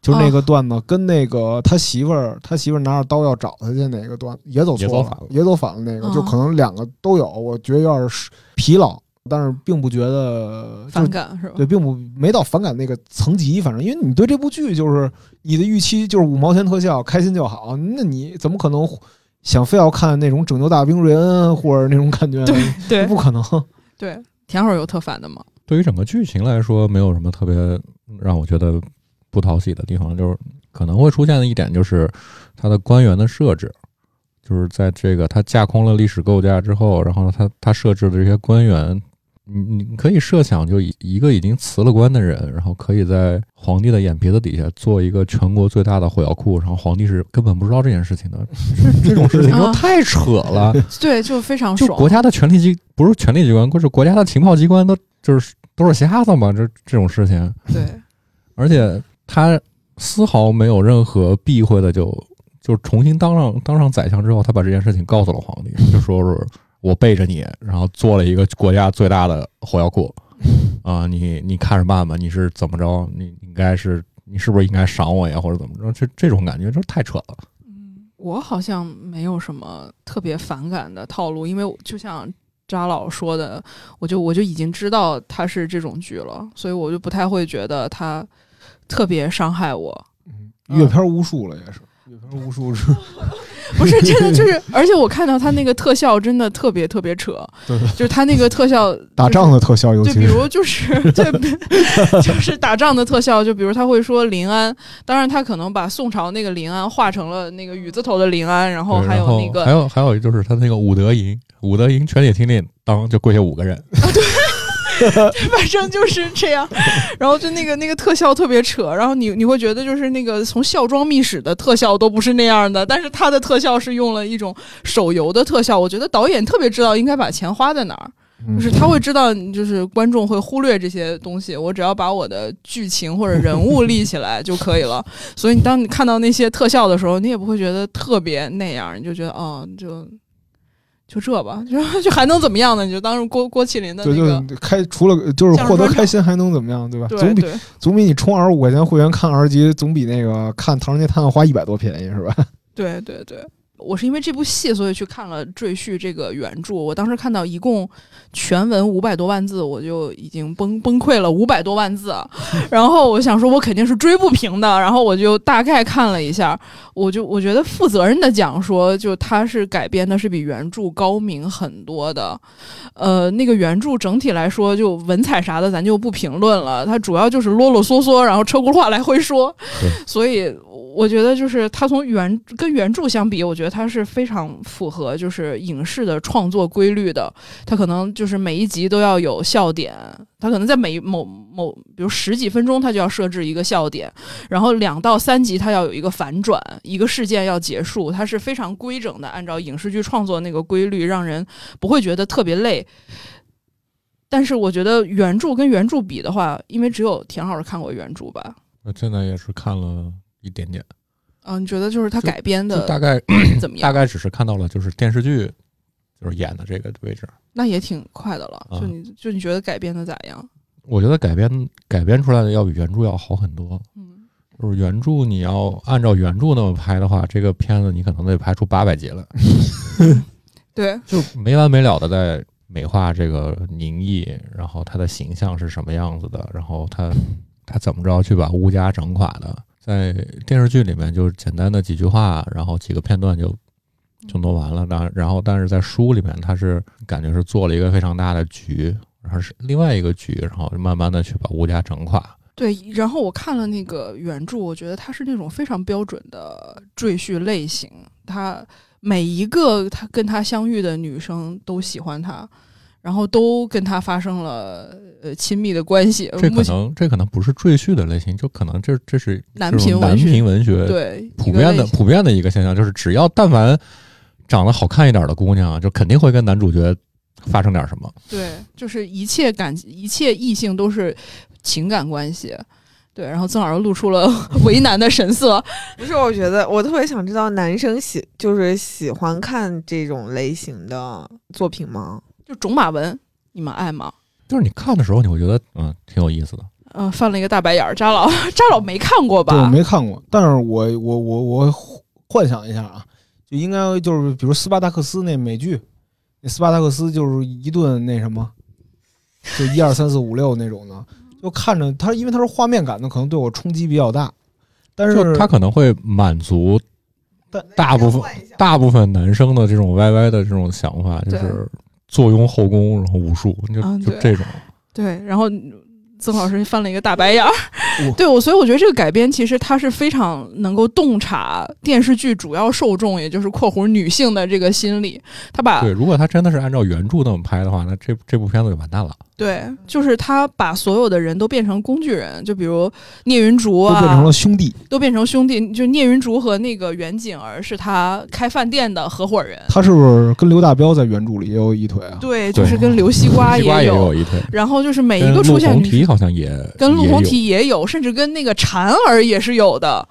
就是那个段子，跟那个他媳妇儿，他媳妇儿拿着刀要找他去那个段子也走错了也走反了，也走反了。那个嗯就可能两个都有，我觉得有点是疲劳，但是并不觉得反感是吧？对，并不没到反感那个层级，反正因为你对这部剧就是你的预期就是五毛钱特效，开心就好，那你怎么可能想非要看那种拯救大兵瑞恩或者那种感觉？对对，不可能。对，田浩有特反的吗？对于整个剧情来说，没有什么特别让我觉得不讨喜的地方，就是可能会出现的一点就是它的官员的设置，就是在这个他架空了历史构架之后，然后他他设置的这些官员。你你可以设想，就一个已经辞了官的人，然后可以在皇帝的眼皮子底下做一个全国最大的火药库，然后皇帝是根本不知道这件事情的，这种事情就 太扯了。对，就非常就国家的权力机不是权力机关，或者国家的情报机关都就是都是瞎子嘛？这这种事情。对，而且他丝毫没有任何避讳的，就就重新当上当上宰相之后，他把这件事情告诉了皇帝，就说是。我背着你，然后做了一个国家最大的火药库，啊，你你看着办吧，你是怎么着？你应该是你是不是应该赏我呀，或者怎么着？这这种感觉就太扯了。嗯，我好像没有什么特别反感的套路，因为就像扎老说的，我就我就已经知道他是这种剧了，所以我就不太会觉得他特别伤害我。嗯阅片无数了，也是阅片无数是。不是真的，就是 而且我看到他那个特效真的特别特别扯，就是他那个特效 打仗的特效，尤其比如就是 对，就是打仗的特效，就比如他会说临安，当然他可能把宋朝那个临安画成了那个雨字头的临安，然后还有那个还有还有就是他那个武德营，武德营全体听令当就跪下五个人。对。反正就是这样，然后就那个那个特效特别扯，然后你你会觉得就是那个从孝庄秘史的特效都不是那样的，但是他的特效是用了一种手游的特效，我觉得导演特别知道应该把钱花在哪儿，就是他会知道就是观众会忽略这些东西，我只要把我的剧情或者人物立起来就可以了，所以你当你看到那些特效的时候，你也不会觉得特别那样，你就觉得哦就。就这吧，就就还能怎么样呢？你就当是郭郭麒麟的那个开，除了就是获得开心，还能怎么样？对吧？总比总比你充二十五块钱会员看二级，总比那个看《唐人街探案》花一百多便宜，是吧？对 对对。我是因为这部戏，所以去看了《赘婿》这个原著。我当时看到一共全文五百多万字，我就已经崩崩溃了。五百多万字，然后我想说，我肯定是追不平的。然后我就大概看了一下，我就我觉得负责任的讲说，就它是改编的是比原著高明很多的。呃，那个原著整体来说，就文采啥的，咱就不评论了。它主要就是啰啰嗦嗦，然后车轱辘话来回说，所以。我觉得就是它从原跟原著相比，我觉得它是非常符合就是影视的创作规律的。它可能就是每一集都要有笑点，它可能在每某某，比如十几分钟，它就要设置一个笑点，然后两到三集它要有一个反转，一个事件要结束，它是非常规整的，按照影视剧创作那个规律，让人不会觉得特别累。但是我觉得原著跟原著比的话，因为只有田老师看过原著吧，那现在也是看了。一点点，啊，你觉得就是他改编的大概 怎么样？大概只是看到了就是电视剧就是演的这个位置，那也挺快的了。就你就你觉得改编的咋样？我觉得改编改编出来的要比原著要好很多。嗯，就是原著你要按照原著那么拍的话，这个片子你可能得拍出八百集了。对，就没完没了的在美化这个宁毅，然后他的形象是什么样子的，然后他他怎么着去把乌家整垮的。在电视剧里面，就是简单的几句话，然后几个片段就就弄完了。然然后，但是在书里面，他是感觉是做了一个非常大的局，然后是另外一个局，然后慢慢的去把吴家整垮。对，然后我看了那个原著，我觉得他是那种非常标准的赘婿类型，他每一个他跟他相遇的女生都喜欢他。然后都跟他发生了呃亲密的关系。这可能这可能不是赘婿的类型，就可能这这是男频男频文学对普遍的普遍的一个现象，就是只要但凡长得好看一点的姑娘，就肯定会跟男主角发生点什么。对，就是一切感一切异性都是情感关系。对，然后曾老师露出了 为难的神色。不是，我觉得我特别想知道男生喜就是喜欢看这种类型的作品吗？就种马文，你们爱吗？就是你看的时候，你会觉得嗯挺有意思的。嗯，翻了一个大白眼儿。扎老，扎老没看过吧？对，没看过。但是我我我我幻想一下啊，就应该就是比如斯巴达克斯那美剧，那斯巴达克斯就是一顿那什么，就一二三四五六那种的，就看着它，因为它是画面感的，可能对我冲击比较大。但是就他可能会满足但大部分大部分男生的这种歪歪的这种想法，就是坐拥后宫，然后武术，就嗯就这种。对，然后曾老师翻了一个大白眼儿我。对我，所以我觉得这个改编其实它是非常能够洞察电视剧主要受众，也就是（括弧）女性的这个心理。他把对，如果他真的是按照原著那么拍的话，那这这部片子就完蛋了。对，就是他把所有的人都变成工具人，就比如聂云竹啊，都变成了兄弟。都变成兄弟。就聂云竹和那个袁景儿是他开饭店的合伙人，他是不是跟刘大彪在原著里也有一腿啊？对，就是跟刘西瓜也有。一腿，然后就是每一个出现女生好像也跟陆红提也有，甚至跟那个蝉儿也是有的。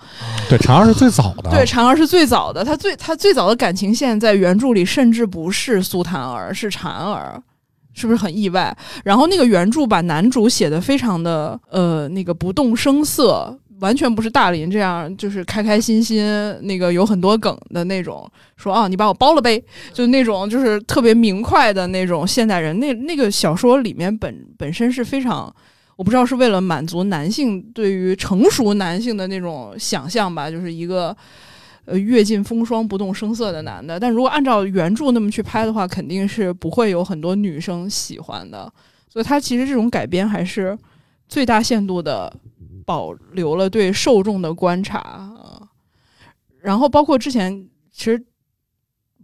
对，蝉儿是最早的。对，蝉儿是最早的，他最他最早的感情线在原著里甚至不是苏檀儿，是蝉儿。是不是很意外？然后那个原著把男主写的非常的呃那个不动声色，完全不是大林这样，就是开开心心，那个有很多梗的那种，说啊你把我包了呗，就那种就是特别明快的那种现代人。那那个小说里面本本身是非常，我不知道是为了满足男性对于成熟男性的那种想象吧，就是一个。呃，阅尽风霜不动声色的男的，但如果按照原著那么去拍的话，肯定是不会有很多女生喜欢的。所以，他其实这种改编还是最大限度的保留了对受众的观察啊。然后，包括之前其实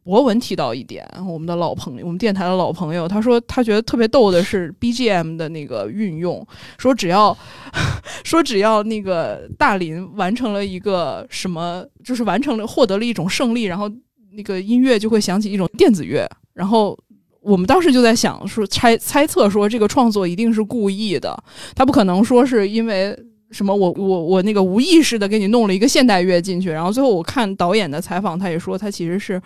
博文提到一点，我们的老朋友，我们电台的老朋友，他说他觉得特别逗的是 BGM 的那个运用，说只要 说只要那个大林完成了一个什么，就是完成了获得了一种胜利，然后那个音乐就会响起一种电子乐，然后我们当时就在想说猜猜测说这个创作一定是故意的，他不可能说是因为。什么我？我我那个无意识的给你弄了一个现代乐进去，然后最后我看导演的采访，他也说他其实是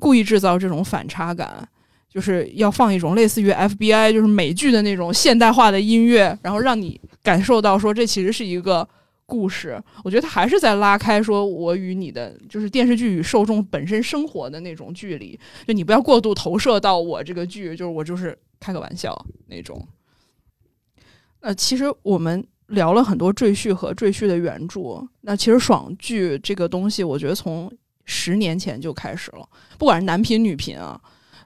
故意制造这种反差感，就是要放一种类似于 FBI 就是美剧的那种现代化的音乐，然后让你感受到说这其实是一个故事。我觉得他还是在拉开说我与你的就是电视剧与受众本身生活的那种距离，就你不要过度投射到我这个剧，就是我就是开个玩笑那种。呃，其实我们。聊了很多赘婿和赘婿的原著，那其实爽剧这个东西，我觉得从十年前就开始了，不管是男频女频啊，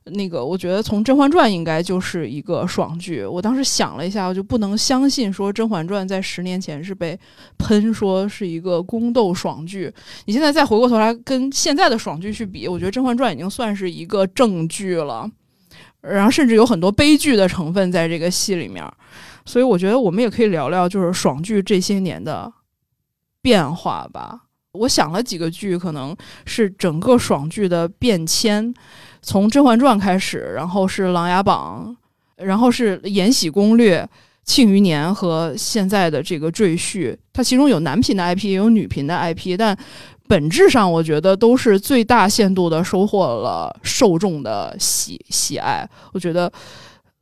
那个我觉得从《甄嬛传》应该就是一个爽剧。我当时想了一下，我就不能相信说《甄嬛传》在十年前是被喷说是一个宫斗爽剧。你现在再回过头来跟现在的爽剧去比，我觉得《甄嬛传》已经算是一个正剧了，然后甚至有很多悲剧的成分在这个戏里面。所以我觉得我们也可以聊聊，就是爽剧这些年的变化吧。我想了几个剧，可能是整个爽剧的变迁，从《甄嬛传》开始，然后是《琅琊榜》，然后是《延禧攻略》、《庆余年》和现在的这个《赘婿》。它其中有男频的 IP，也有女频的 IP，但本质上我觉得都是最大限度的收获了受众的喜喜爱。我觉得。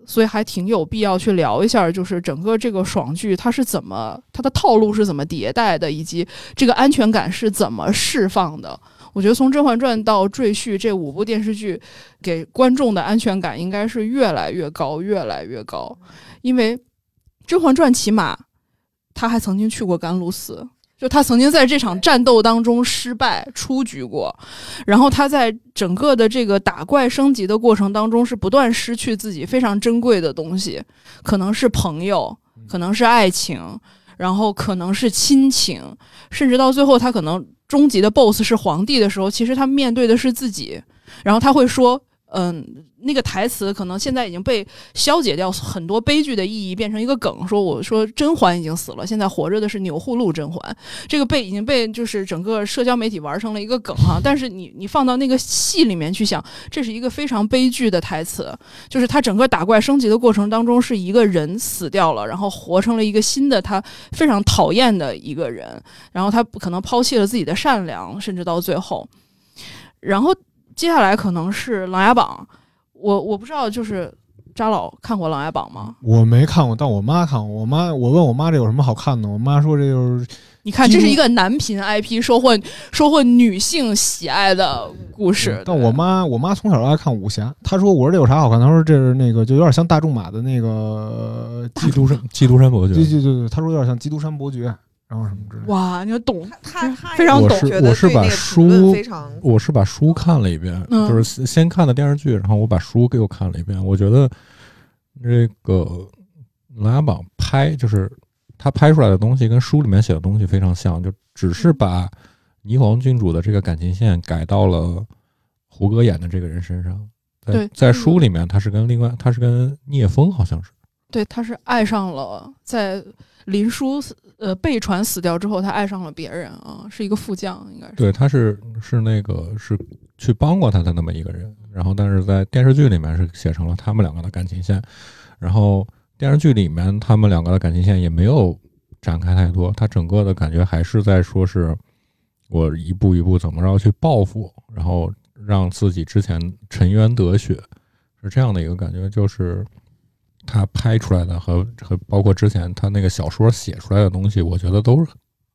所以还挺有必要去聊一下，就是整个这个爽剧它是怎么，它的套路是怎么迭代的，以及这个安全感是怎么释放的。我觉得从《甄嬛传》到《赘婿》这五部电视剧，给观众的安全感应该是越来越高，越来越高。因为《甄嬛传》起码他还曾经去过甘露寺。就他曾经在这场战斗当中失败出局过，然后他在整个的这个打怪升级的过程当中是不断失去自己非常珍贵的东西，可能是朋友，可能是爱情，然后可能是亲情，甚至到最后他可能终极的 BOSS 是皇帝的时候，其实他面对的是自己，然后他会说，嗯。那个台词可能现在已经被消解掉，很多悲剧的意义变成一个梗。说我说甄嬛已经死了，现在活着的是钮祜禄甄嬛。这个被已经被就是整个社交媒体玩成了一个梗哈。但是你你放到那个戏里面去想，这是一个非常悲剧的台词。就是他整个打怪升级的过程当中，是一个人死掉了，然后活成了一个新的他非常讨厌的一个人。然后他可能抛弃了自己的善良，甚至到最后，然后接下来可能是《琅琊榜》。我我不知道，就是扎老看过《琅琊榜》吗？我没看过，但我妈看过。我妈，我问我妈这有什么好看的，我妈说这就是你看，这是一个男频 IP 收获收获女性喜爱的故事。但我妈，我妈从小就爱看武侠。她说：“我说这有啥好看？”她说：“这是那个，就有点像大仲马的那个 基督山基督山伯爵对，对对对，她说有点像基督山伯爵，然后什么之类的。哇，你要懂，他他非常懂我是我是把书我是把书看了一遍，嗯就是先先看的电视剧，然后我把书给我看了一遍。我觉得这个《琅琊榜》拍就是他拍出来的东西跟书里面写的东西非常像，就只是把霓凰郡主的这个感情线改到了胡歌演的这个人身上。对在在书里面他是跟另外他是跟聂风好像是对，他是爱上了在林殊死呃被传死掉之后，他爱上了别人啊，是一个副将，应该是。对他是是那个是去帮过他的那么一个人，然后但是在电视剧里面是写成了他们两个的感情线，然后电视剧里面他们两个的感情线也没有展开太多，他整个的感觉还是在说是我一步一步怎么着去报复，然后让自己之前沉冤得雪，是这样的一个感觉，就是他拍出来的和和包括之前他那个小说写出来的东西，我觉得都是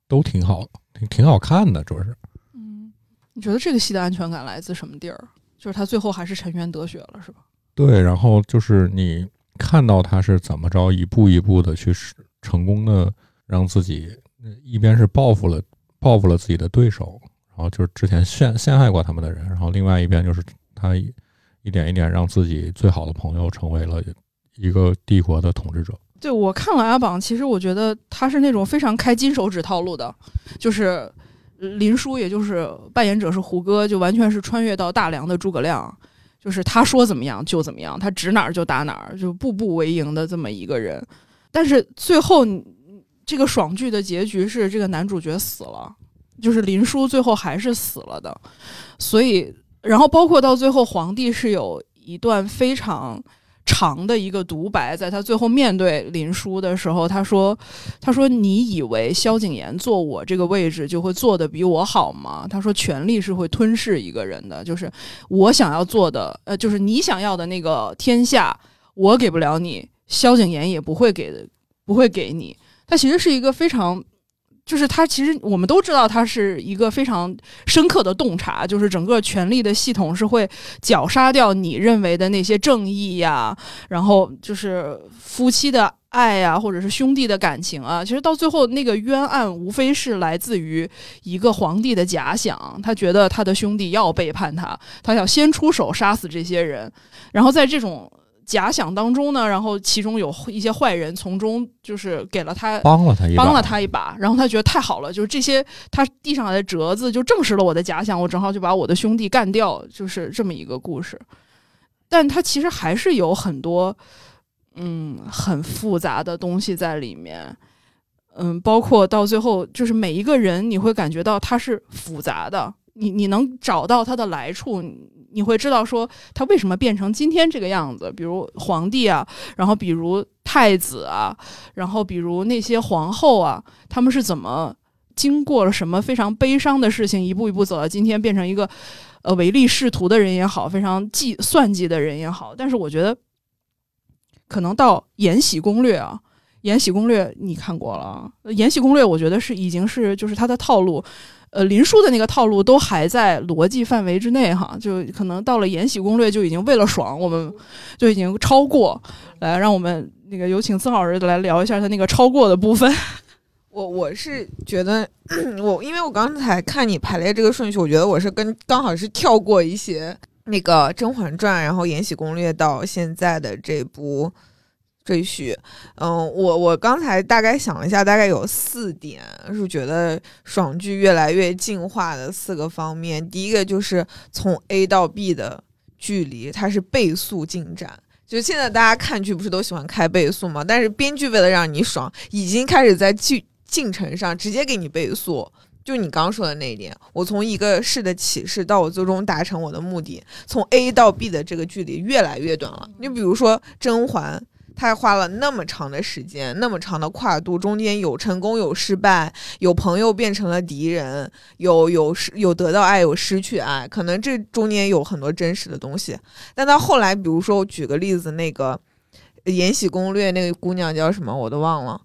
都挺好，挺挺好看的，主要是。嗯，你觉得这个戏的安全感来自什么地儿？就是他最后还是沉冤得雪了，是吧？对，然后就是你看到他是怎么着一步一步的去实成功的让自己呃一边是报复了报复了自己的对手，然后就是之前陷陷害过他们的人，然后另外一边就是他一一点一点让自己最好的朋友成为了一个帝国的统治者。对我看了《阿榜》，其实我觉得他是那种非常开金手指套路的，就是林殊，也就是扮演者是胡歌，就完全是穿越到大梁的诸葛亮，就是他说怎么样就怎么样，他指哪儿就打哪儿，就步步为营的这么一个人。但是最后这个爽剧的结局是这个男主角死了，就是林殊最后还是死了的，所以然后包括到最后皇帝是有一段非常。长的一个独白，在他最后面对林殊的时候，他说：“他说你以为萧景琰坐我这个位置就会做得比我好吗？他说权力是会吞噬一个人的，就是我想要做的，呃，就是你想要的那个天下，我给不了你，萧景琰也不会给，不会给你。他其实是一个非常。”就是他，其实我们都知道，他是一个非常深刻的洞察，就是整个权力的系统是会绞杀掉你认为的那些正义呀，然后就是夫妻的爱呀，或者是兄弟的感情啊。其实到最后，那个冤案无非是来自于一个皇帝的假想，他觉得他的兄弟要背叛他，他想先出手杀死这些人，然后在这种。假想当中呢，然后其中有一些坏人从中就是给了他帮了他一把，帮了他一把，然后他觉得太好了，就是这些他递上来的折子就证实了我的假想，我正好就把我的兄弟干掉，就是这么一个故事。但他其实还是有很多嗯很复杂的东西在里面，嗯，包括到最后就是每一个人你会感觉到他是复杂的，你你能找到他的来处。你会知道说他为什么变成今天这个样子，比如皇帝啊，然后比如太子啊，然后比如那些皇后啊，他们是怎么经过了什么非常悲伤的事情，一步一步走到今天，变成一个呃唯利是图的人也好，非常计算计的人也好。但是我觉得，可能到《延禧攻略》啊，《延禧攻略》你看过了，《延禧攻略》我觉得是已经是就是它的套路。呃，林叔的那个套路都还在逻辑范围之内哈，就可能到了《延禧攻略》就已经为了爽，我们就已经超过。来，让我们那个有请曾老师来聊一下他那个超过的部分。我我是觉得，我因为我刚才看你排列这个顺序，我觉得我是跟刚好是跳过一些那个《甄嬛传》，然后《延禧攻略》到现在的这部。赘婿，嗯，我我刚才大概想了一下，大概有四点是觉得爽剧越来越进化的四个方面。第一个就是从 A 到 B 的距离，它是倍速进展。就现在大家看剧不是都喜欢开倍速吗？但是编剧为了让你爽，已经开始在剧进程上直接给你倍速。就你刚说的那一点，我从一个事的启示到我最终达成我的目的，从 A 到 B 的这个距离越来越短了。你比如说甄嬛。他花了那么长的时间，那么长的跨度，中间有成功有失败，有朋友变成了敌人，有有失有得到爱，有失去爱，可能这中间有很多真实的东西。但到后来，比如说我举个例子，那个《延禧攻略》那个姑娘叫什么，我都忘了，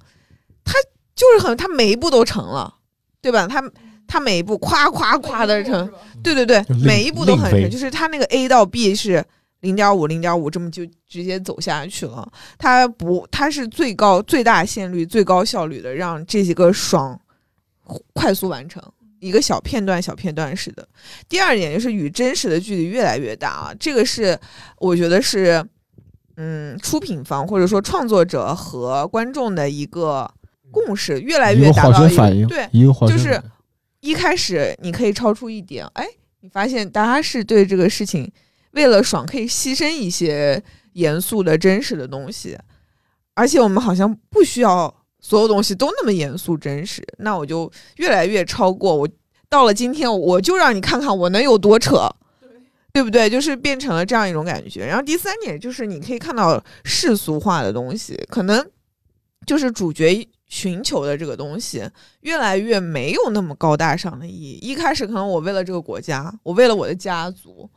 她就是很，她每一步都成了。对吧？她他每一步夸夸夸的成，对对对每一步都很成，就是他那个 A 到 B 是零点五零点五这么就直接走下去了。它不，它是最高最大限率、最高效率的让这几个爽快速完成。一个小片段、小片段式的。第二点就是与真实的距离越来越大啊，这个是我觉得是，嗯，出品方或者说创作者和观众的一个共识，越来越达到一个学反应，对，就是一开始你可以超出一点，哎，你发现大家是对这个事情为了爽可以牺牲一些严肃的真实的东西，而且我们好像不需要所有东西都那么严肃真实，那我就越来越超过我。到了今天，我就让你看看我能有多扯，对不对？就是变成了这样一种感觉。然后第三点就是你可以看到世俗化的东西，可能就是主角寻求的这个东西，越来越没有那么高大上的意义。一开始可能我为了这个国家，我为了我的家族，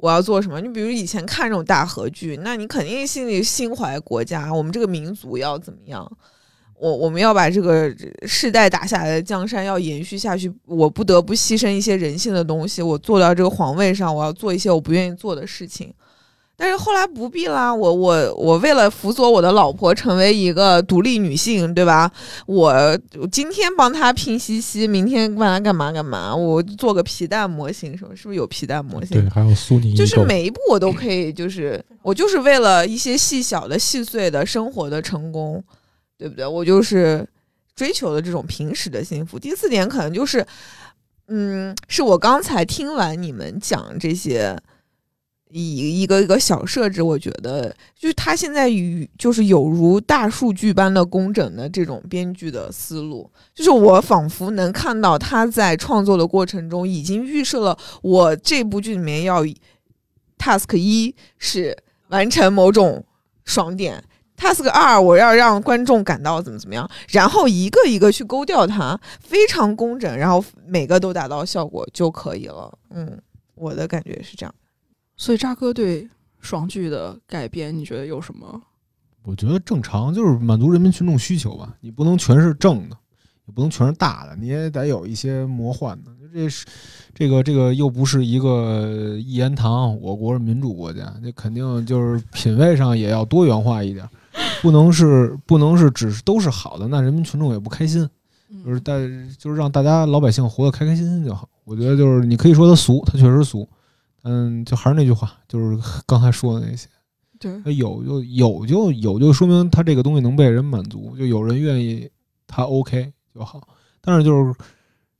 我要做什么？你比如以前看这种大合剧，那你肯定心里心怀国家，我们这个民族要怎么样？我我们要把这个世代打下来的江山要延续下去，我不得不牺牲一些人性的东西。我坐到这个皇位上，我要做一些我不愿意做的事情。但是后来不必啦，我我我为了辅佐我的老婆成为一个独立女性，对吧？我我今天帮她拼西西，明天帮她干嘛干嘛？我做个皮蛋模型，什么是不是有皮蛋模型对，？还有苏宁就是每一步我都可以，就是 我就是为了一些细小的、细碎的生活的成功，对不对？我就是追求的这种平时的幸福。第四点可能就是，嗯，是我刚才听完你们讲这些。一一个一个小设置，我觉得就是他现在与就是有如大数据般的工整的这种编剧的思路，就是我仿佛能看到他在创作的过程中已经预设了我这部剧里面要 task 一是完成某种爽点，task 二我要让观众感到怎么怎么样，然后一个一个去勾掉它，非常工整，然后每个都达到效果就可以了。嗯，我的感觉是这样。所以扎哥对爽剧的改编，你觉得有什么？我觉得正常就是满足人民群众需求吧，你不能全是正的，也不能全是大的，你也得有一些魔幻的。这是这个这个又不是一个一言堂，我国是民主国家，那肯定就是品味上也要多元化一点，不能是不能是只是都是好的，那人民群众也不开心。就是大就是让大家老百姓活得开开心心就好。我觉得就是你可以说它俗，它确实俗，嗯，就还是那句话，就是刚才说的那些。对，有就有就有就说明他这个东西能被人满足，就有人愿意，他 OK 就好。但是就是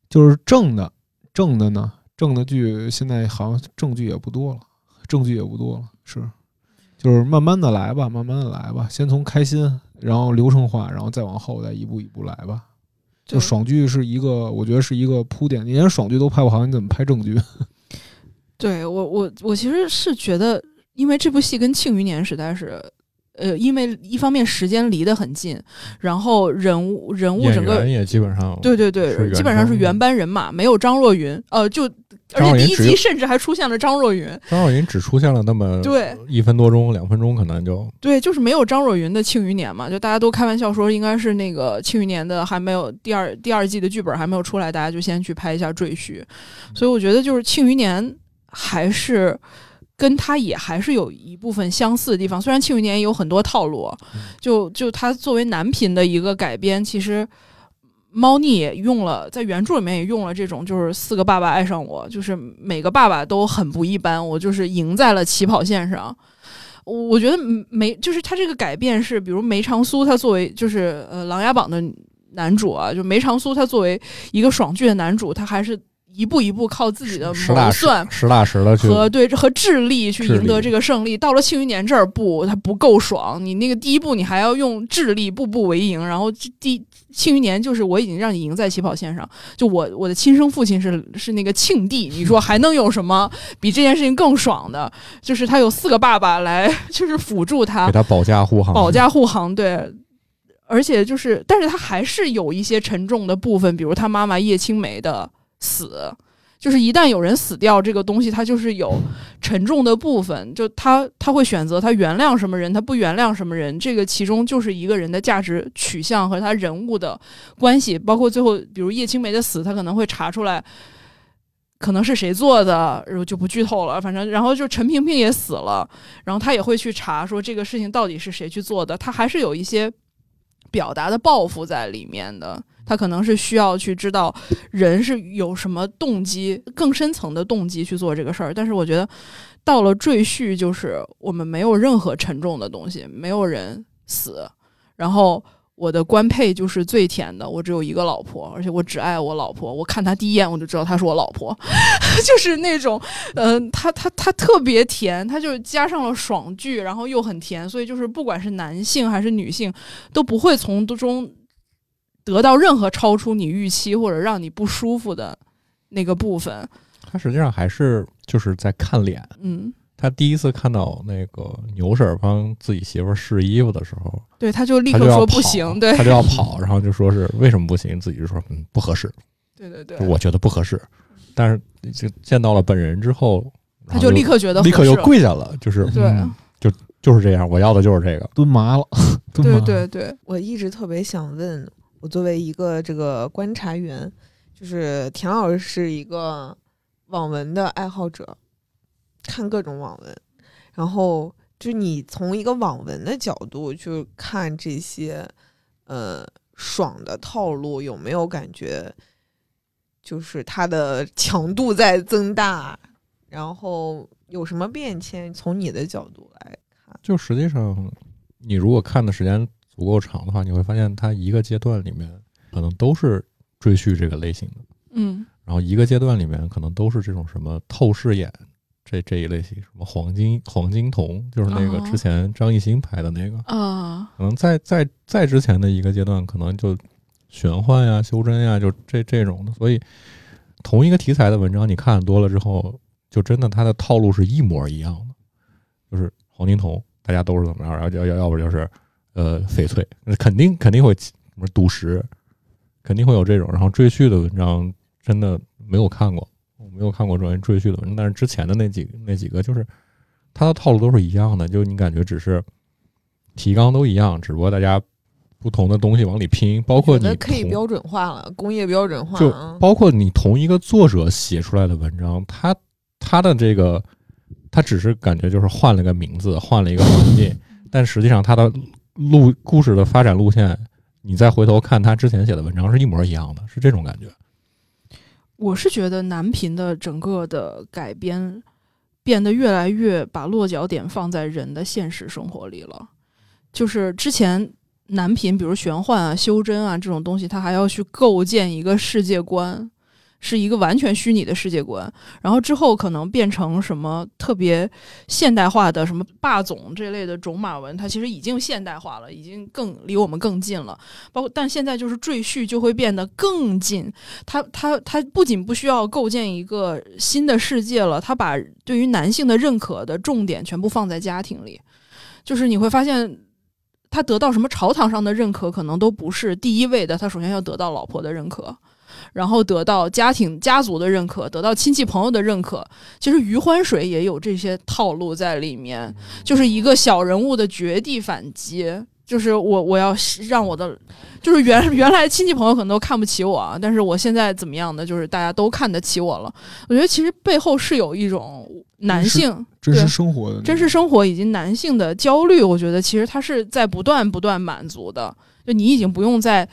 就是正的正的呢，正的剧现在好像正剧也不多了，正剧也不多了，是就是慢慢的来吧，慢慢的来吧，先从开心，然后流程化，然后再往后再一步一步来吧。就爽剧是一个，我觉得是一个铺垫。你连爽剧都拍不好，你怎么拍正剧？对我我我其实是觉得，因为这部戏跟《庆余年》实在是，呃，因为一方面时间离得很近，然后人物人物整个员也基本上对对对，基本上是原班人马，没有张若昀，呃，就而且第一集甚至还出现了张若昀，张若昀只出现了那么对一分多钟、两分钟，可能就对，就是没有张若昀的《庆余年》嘛，就大家都开玩笑说，应该是那个《庆余年》的还没有第二第二季的剧本还没有出来，大家就先去拍一下赘婿，所以我觉得就是《庆余年》还是。跟他也还是有一部分相似的地方，虽然《庆余年》也有很多套路，就就他作为男频的一个改编，其实猫腻也用了，在原著里面也用了这种，就是四个爸爸爱上我，就是每个爸爸都很不一般，我就是赢在了起跑线上。我我觉得梅就是他这个改变是，比如梅长苏他作为就是呃《琅琊榜》的男主啊，就梅长苏他作为一个爽剧的男主，他还是一步一步靠自己的谋算实打实的和对和智力去赢得这个胜利。到了庆余年这儿，不，他不够爽。你那个第一步，你还要用智力步步为营。然后这第庆余年就是我已经让你赢在起跑线上。就我我的亲生父亲是是那个庆帝，你说还能有什么比这件事情更爽的？就是他有四个爸爸来就是辅助他给，他保驾护航，保驾护航。对。而且就是，但是他还是有一些沉重的部分，比如他妈妈叶青梅的死，就是一旦有人死掉，这个东西它就是有沉重的部分，就他他会选择他原谅什么人，他不原谅什么人，这个其中就是一个人的价值取向和他人物的关系，包括最后比如叶青梅的死，他可能会查出来。可能是谁做的，然后就不剧透了。反正，然后就陈萍萍也死了，然后他也会去查说这个事情到底是谁去做的。他还是有一些表达的报复在里面的。他可能是需要去知道人是有什么动机，更深层的动机去做这个事儿。但是我觉得到了赘婿，就是我们没有任何沉重的东西，没有人死，然后。我的官配就是最甜的，我只有一个老婆，而且我只爱我老婆。我看她第一眼我就知道她是我老婆，就是那种，嗯，他他他特别甜，他就加上了爽剧，然后又很甜，所以就是不管是男性还是女性，都不会从中得到任何超出你预期或者让你不舒服的那个部分。他实际上还是就是在看脸，嗯。他第一次看到那个牛婶帮自己媳妇试衣服的时候，对，他就立刻说不行，对，他就要跑，然后就说是为什么不行，自己就说嗯不合适，对对对，我觉得不合适，但是就见到了本人之后，他就立刻觉得立刻就跪下了，就是对，就就是这样，我要的就是这个，蹲麻了，对对对，我一直特别想问，我作为一个这个观察员，就是田老师是一个网文的爱好者。看各种网文，然后就你从一个网文的角度去看这些，呃，爽的套路有没有感觉，就是它的强度在增大，然后有什么变迁？从你的角度来看，就实际上，你如果看的时间足够长的话，你会发现它一个阶段里面可能都是赘婿这个类型的，嗯，然后一个阶段里面可能都是这种什么透视眼。这这一类型什么黄金黄金瞳，就是那个之前张艺兴拍的那个啊，可能在在在之前的一个阶段，可能就玄幻呀、修真呀，就这这种的。所以同一个题材的文章，你看多了之后，就真的它的套路是一模一样的，就是黄金瞳，大家都是怎么样，然后要要要不就是呃翡翠，肯定肯定会什么赌石，肯定会有这种。然后赘婿的文章真的没有看过。我没有看过关于赘婿的文章，但是之前的那几那几个，就是他的套路都是一样的，就你感觉只是提纲都一样，只不过大家不同的东西往里拼，包括你可以标准化了，工业标准化，就包括你同一个作者写出来的文章，他他的这个他只是感觉就是换了个名字，换了一个环境，但实际上他的路故事的发展路线，你再回头看他之前写的文章是一模一样的，是这种感觉。我是觉得南平的整个的改编变得越来越把落脚点放在人的现实生活里了。就是之前南平，比如玄幻啊、修真啊这种东西，它还要去构建一个世界观。是一个完全虚拟的世界观，然后之后可能变成什么特别现代化的什么霸总这类的种马文，它其实已经现代化了，已经更离我们更近了。包括但现在就是赘婿就会变得更近，他他他不仅不需要构建一个新的世界了，他把对于男性的认可的重点全部放在家庭里，就是你会发现他得到什么朝堂上的认可，可能都不是第一位的，他首先要得到老婆的认可。然后得到家庭家族的认可，得到亲戚朋友的认可。其实余欢水也有这些套路在里面，就是一个小人物的绝地反击。就是我我要让我的，就是原原来亲戚朋友可能都看不起我啊，但是我现在怎么样呢？就是大家都看得起我了。我觉得其实背后是有一种男性真实生活的真实生活以及男性的焦虑。我觉得其实他是在不断不断满足的。就你已经不用再。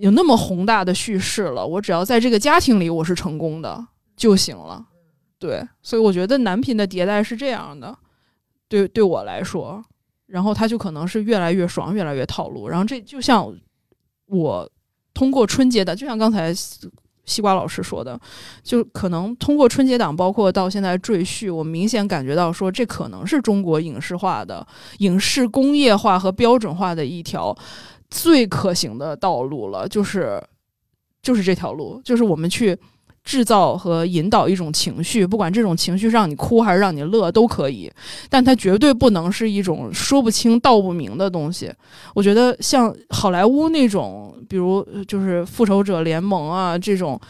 有那么宏大的叙事了，我只要在这个家庭里我是成功的就行了。对，所以我觉得男频的迭代是这样的，对对我来说，然后他就可能是越来越爽，越来越套路。然后这就像我通过春节档，就像刚才西瓜老师说的，就可能通过春节档，包括到现在赘婿，我明显感觉到说，这可能是中国影视化的影视工业化和标准化的一条。最可行的道路了，就是就是这条路，就是我们去制造和引导一种情绪，不管这种情绪让你哭还是让你乐都可以，但它绝对不能是一种说不清道不明的东西。我觉得像好莱坞那种，比如就是复仇者联盟啊这种。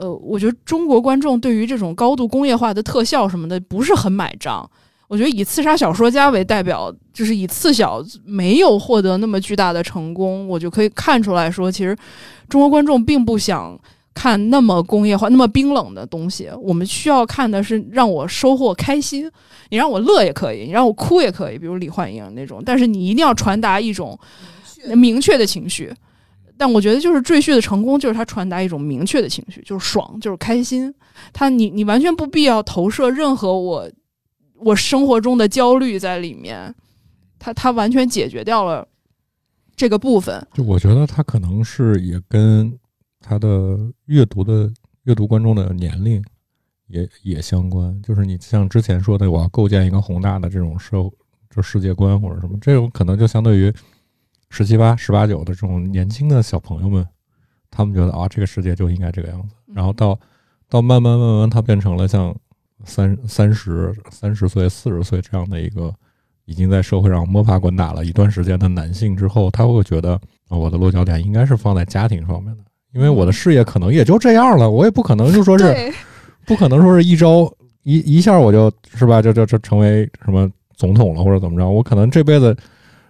呃，我觉得中国观众对于这种高度工业化的特效什么的不是很买账。我觉得以刺杀小说家为代表，就是以刺小没有获得那么巨大的成功，我就可以看出来说，其实中国观众并不想看那么工业化、那么冰冷的东西。我们需要看的是让我收获开心，你让我乐也可以，你让我哭也可以，比如李焕英那种。但是你一定要传达一种明确的情绪。但我觉得，就是赘婿的成功，就是他传达一种明确的情绪，就是爽，就是开心。他，你，你完全不必要投射任何我。我生活中的焦虑在里面，他他完全解决掉了这个部分。就我觉得他可能是也跟他的阅读的阅读观众的年龄也也相关。就是你像之前说的，我要构建一个宏大的这种社就世界观或者什么，这种可能就相对于十七八、十八九的这种年轻的小朋友们，他们觉得啊，这个世界就应该这个样子。然后到到慢慢慢慢，它变成了像。三三十三十岁、四十岁这样的一个已经在社会上摸爬滚打了一段时间的男性之后，他会觉得啊，我的落脚点应该是放在家庭上面的，因为我的事业可能也就这样了，我也不可能就说是，不可能说是一周一一下我就是吧，就就就成为什么总统了或者怎么着，我可能这辈子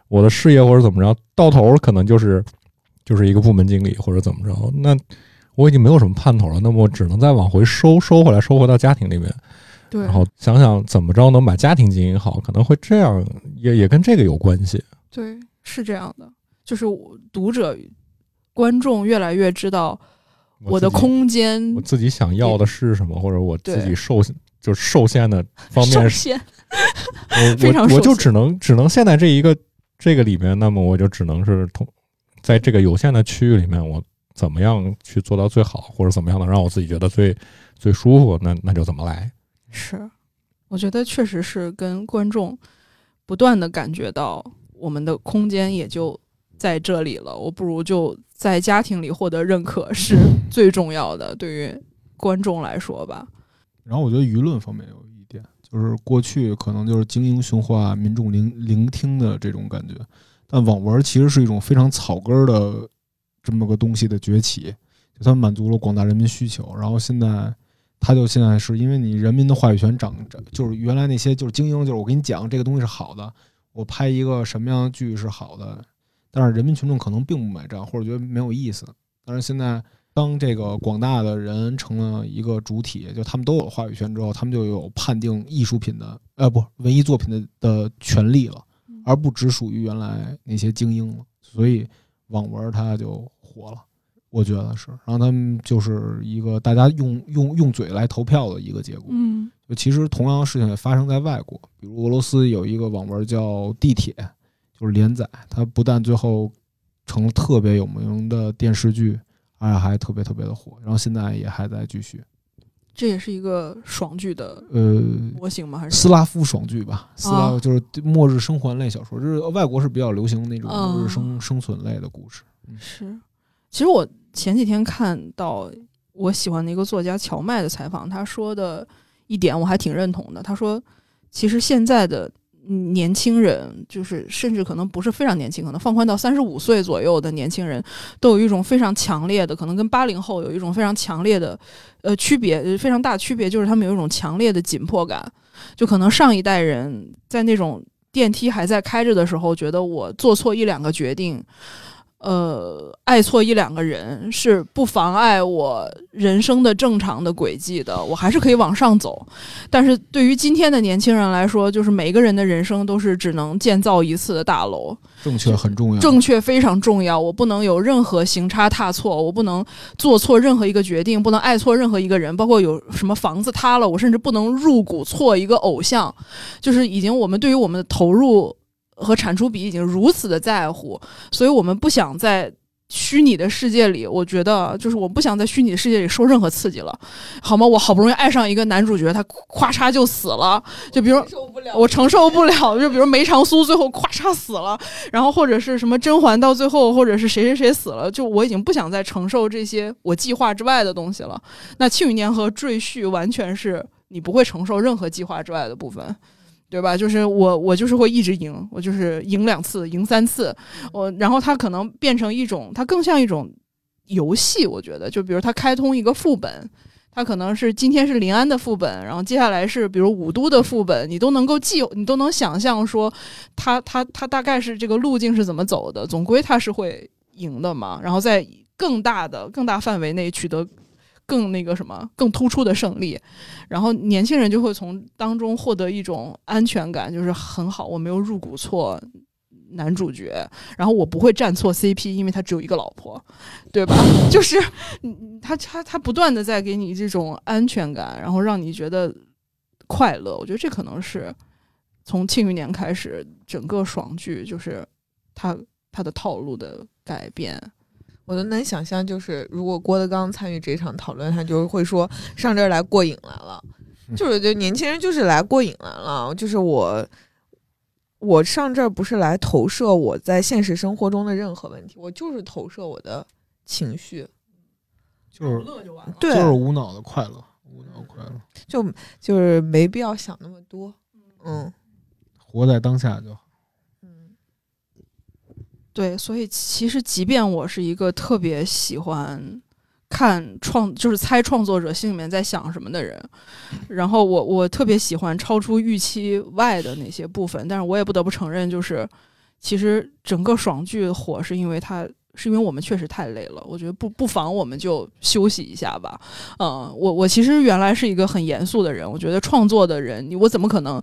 我的事业或者怎么着到头可能就是就是一个部门经理或者怎么着，那我已经没有什么盼头了，那么我只能再往回收收回来，收回到家庭里面。对，然后想想怎么着能把家庭经营好，可能会这样，也也跟这个有关系。对，是这样的，就是读者、观众越来越知道我的空间，我自己想要的是什么，或者我自己受就是受限的 方面，受限，我 我我就只能只能陷在这一个这个里面，那么我就只能是同在这个有限的区域里面，我怎么样去做到最好，或者怎么样的让我自己觉得最最舒服，那那就怎么来。是，我觉得确实是跟观众不断的感觉到我们的空间也就在这里了。我不如就在家庭里获得认可是 最重要的，对于观众来说吧。然后我觉得舆论方面有一点，就是过去可能就是精英驯化、民众聆聆听的这种感觉，但网文其实是一种非常草根的这么个东西的崛起，就它满足了广大人民需求。然后现在。他就现在是因为你人民的话语权掌，就是原来那些就是精英，就是我跟你讲这个东西是好的，我拍一个什么样的剧是好的，但是人民群众可能并不买账，或者觉得没有意思。但是现在当这个广大的人成了一个主体，就他们都有话语权之后，他们就有判定艺术品的，呃，不，文艺作品的的权利了，而不只属于原来那些精英了。所以网文它就火了。我觉得是，然后他们就是一个大家用用用嘴来投票的一个结果。嗯，就其实同样的事情也发生在外国，比如俄罗斯有一个网文叫《地铁》，就是连载，它不但最后成了特别有名的电视剧，而且还特别特别的火，然后现在也还在继续。这也是一个爽剧的呃模型吗？还是斯拉夫爽剧吧？斯拉夫就是末日生还类小说，就是外国是比较流行那种末日生生存类的故事。是，其实我。前几天看到我喜欢的一个作家乔麦的采访，他说的一点我还挺认同的。他说，其实现在的年轻人，就是甚至可能不是非常年轻，可能放宽到三十五岁左右的年轻人，都有一种非常强烈的，可能跟八零后有一种非常强烈的呃区别，非常大区别，就是他们有一种强烈的紧迫感。就可能上一代人在那种电梯还在开着的时候，觉得我做错一两个决定。呃，爱错一两个人是不妨碍我人生的正常的轨迹的，我还是可以往上走。但是对于今天的年轻人来说，就是每个人的人生都是只能建造一次的大楼。正确很重要，正确非常重要。我不能有任何行差踏错，我不能做错任何一个决定，不能爱错任何一个人，包括有什么房子塌了，我甚至不能入股错一个偶像。就是已经，我们对于我们的投入。和产出比已经如此的在乎，所以我们不想在虚拟的世界里。我觉得，就是我不想在虚拟的世界里受任何刺激了，好吗？我好不容易爱上一个男主角，他咵嚓就死了，就比如我承受不了，就比如梅长苏最后咵嚓死了，然后或者是什么甄嬛到最后，或者是谁谁谁死了，就我已经不想再承受这些我计划之外的东西了。那《庆余年》和《赘婿》完全是你不会承受任何计划之外的部分。对吧？就是我，我就是会一直赢，我就是赢两次，赢三次，我然后它可能变成一种，它更像一种游戏，我觉得就比如它开通一个副本。它可能是今天是临安的副本，然后接下来是比如武都的副本，你都能够记，你都能想象说，它它它大概是这个路径是怎么走的，总归它是会赢的嘛。然后在更大的更大范围内取得更那个什么更突出的胜利，然后年轻人就会从当中获得一种安全感，就是很好，我没有入股错。男主角，然后我不会站错 CP，因为他只有一个老婆，对吧？就是他他他不断的在给你这种安全感，然后让你觉得快乐。我觉得这可能是从《庆余年》开始整个爽剧就是他他的套路的改变。我都能想象，就是如果郭德纲参与这场讨论，他就会说上这儿来过瘾来了，就是就年轻人就是来过瘾来了，就是我。我上这儿不是来投射我在现实生活中的任何问题，我就是投射我的情绪，就是乐就完了。对，就是无脑的快乐，无脑快乐，就就是没必要想那么多，嗯，活在当下就好。嗯，对，所以其实即便我是一个特别喜欢。看创就是猜创作者心里面在想什么的人，然后我我特别喜欢超出预期外的那些部分，但是我也不得不承认，就是其实整个爽剧火是因为它是因为我们确实太累了，我觉得不不妨我们就休息一下吧。嗯，我我其实原来是一个很严肃的人，我觉得创作的人，我怎么可能？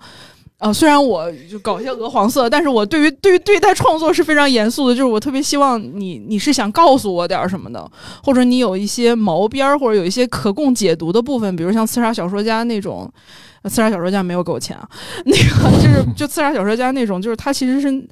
啊，虽然我就搞一些鹅黄色，但是我对于对于对待创作是非常严肃的。就是我特别希望你你是想告诉我点什么的，或者你有一些毛边儿，或者有一些可供解读的部分，比如像刺杀小说家那种。刺杀小说家没有给我钱啊，那个就是就刺杀小说家那种，就是他其实是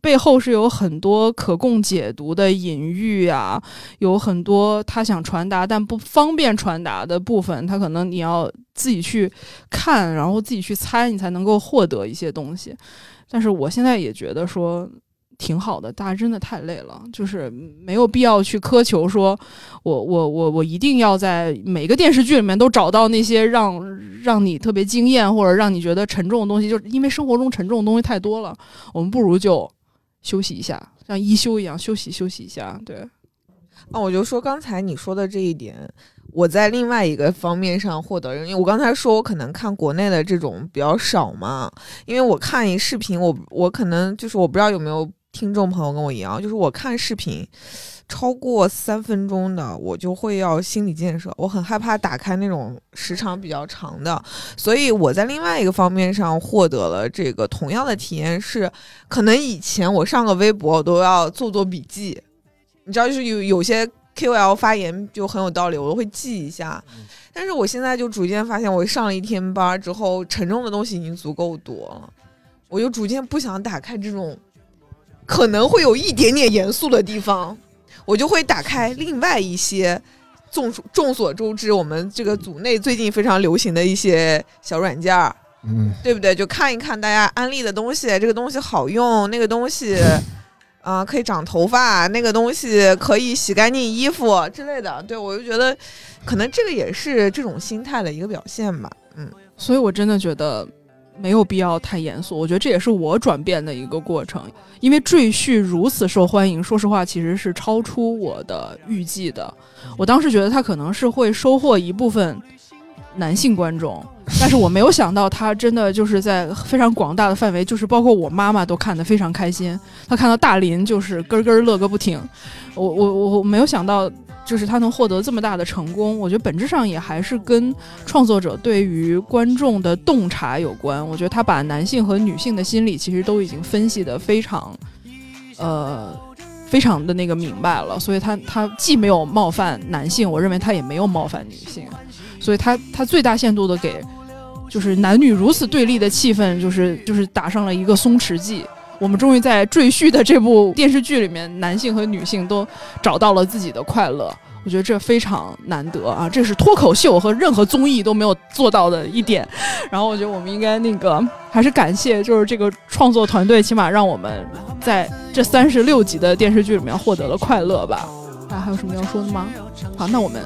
背后是有很多可供解读的隐喻啊，有很多他想传达但不方便传达的部分，他可能你要自己去看，然后自己去猜，你才能够获得一些东西。但是我现在也觉得说。挺好的，大家真的太累了，就是没有必要去苛求，说我我我我一定要在每个电视剧里面都找到那些让让你特别惊艳或者让你觉得沉重的东西，就是因为生活中沉重的东西太多了，我们不如就休息一下，像一休一样休息休息一下。对，啊，我就说刚才你说的这一点，我在另外一个方面上获得，因为我刚才说我可能看国内的这种比较少嘛，因为我看一视频，我我可能就是我不知道有没有。听众朋友跟我一样，就是我看视频超过三分钟的，我就会要心理建设，我很害怕打开那种时长比较长的。所以我在另外一个方面上获得了这个同样的体验是，可能以前我上个微博我都要做做笔记，你知道，就是有有些 KOL 发言就很有道理，我都会记一下。但是我现在就逐渐发现，我上了一天班之后，沉重的东西已经足够多了，我就逐渐不想打开这种。可能会有一点点严肃的地方，我就会打开另外一些众众所周知，我们这个组内最近非常流行的一些小软件儿，嗯，对不对？就看一看大家安利的东西，这个东西好用，那个东西 啊可以长头发，那个东西可以洗干净衣服之类的。对我就觉得，可能这个也是这种心态的一个表现吧。嗯，所以我真的觉得。没有必要太严肃，我觉得这也是我转变的一个过程。因为《赘婿》如此受欢迎，说实话，其实是超出我的预计的。我当时觉得他可能是会收获一部分男性观众，但是我没有想到他真的就是在非常广大的范围，就是包括我妈妈都看得非常开心。她看到大林就是咯咯乐个不停。我我我我没有想到。就是他能获得这么大的成功，我觉得本质上也还是跟创作者对于观众的洞察有关。我觉得他把男性和女性的心理其实都已经分析的非常，呃，非常的那个明白了。所以他他既没有冒犯男性，我认为他也没有冒犯女性，所以他他最大限度的给就是男女如此对立的气氛，就是就是打上了一个松弛剂。我们终于在《赘婿》的这部电视剧里面，男性和女性都找到了自己的快乐。我觉得这非常难得啊！这是脱口秀和任何综艺都没有做到的一点。然后我觉得我们应该那个还是感谢，就是这个创作团队，起码让我们在这三十六集的电视剧里面获得了快乐吧。大家还有什么要说的吗？好，那我们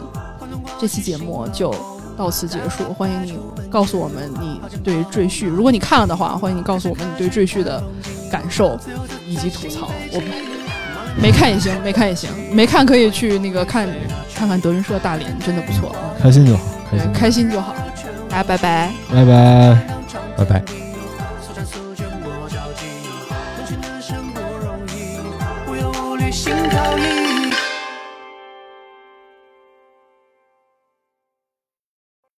这期节目就。到此结束，欢迎你告诉我们你对《赘婿》，如果你看了的话，欢迎你告诉我们你对《赘婿》的感受以及吐槽。我们没看也行，没看也行，没看可以去那个看看看德云社大连，真的不错，开心就好，开心，开心就好。大家拜拜。拜拜。拜拜。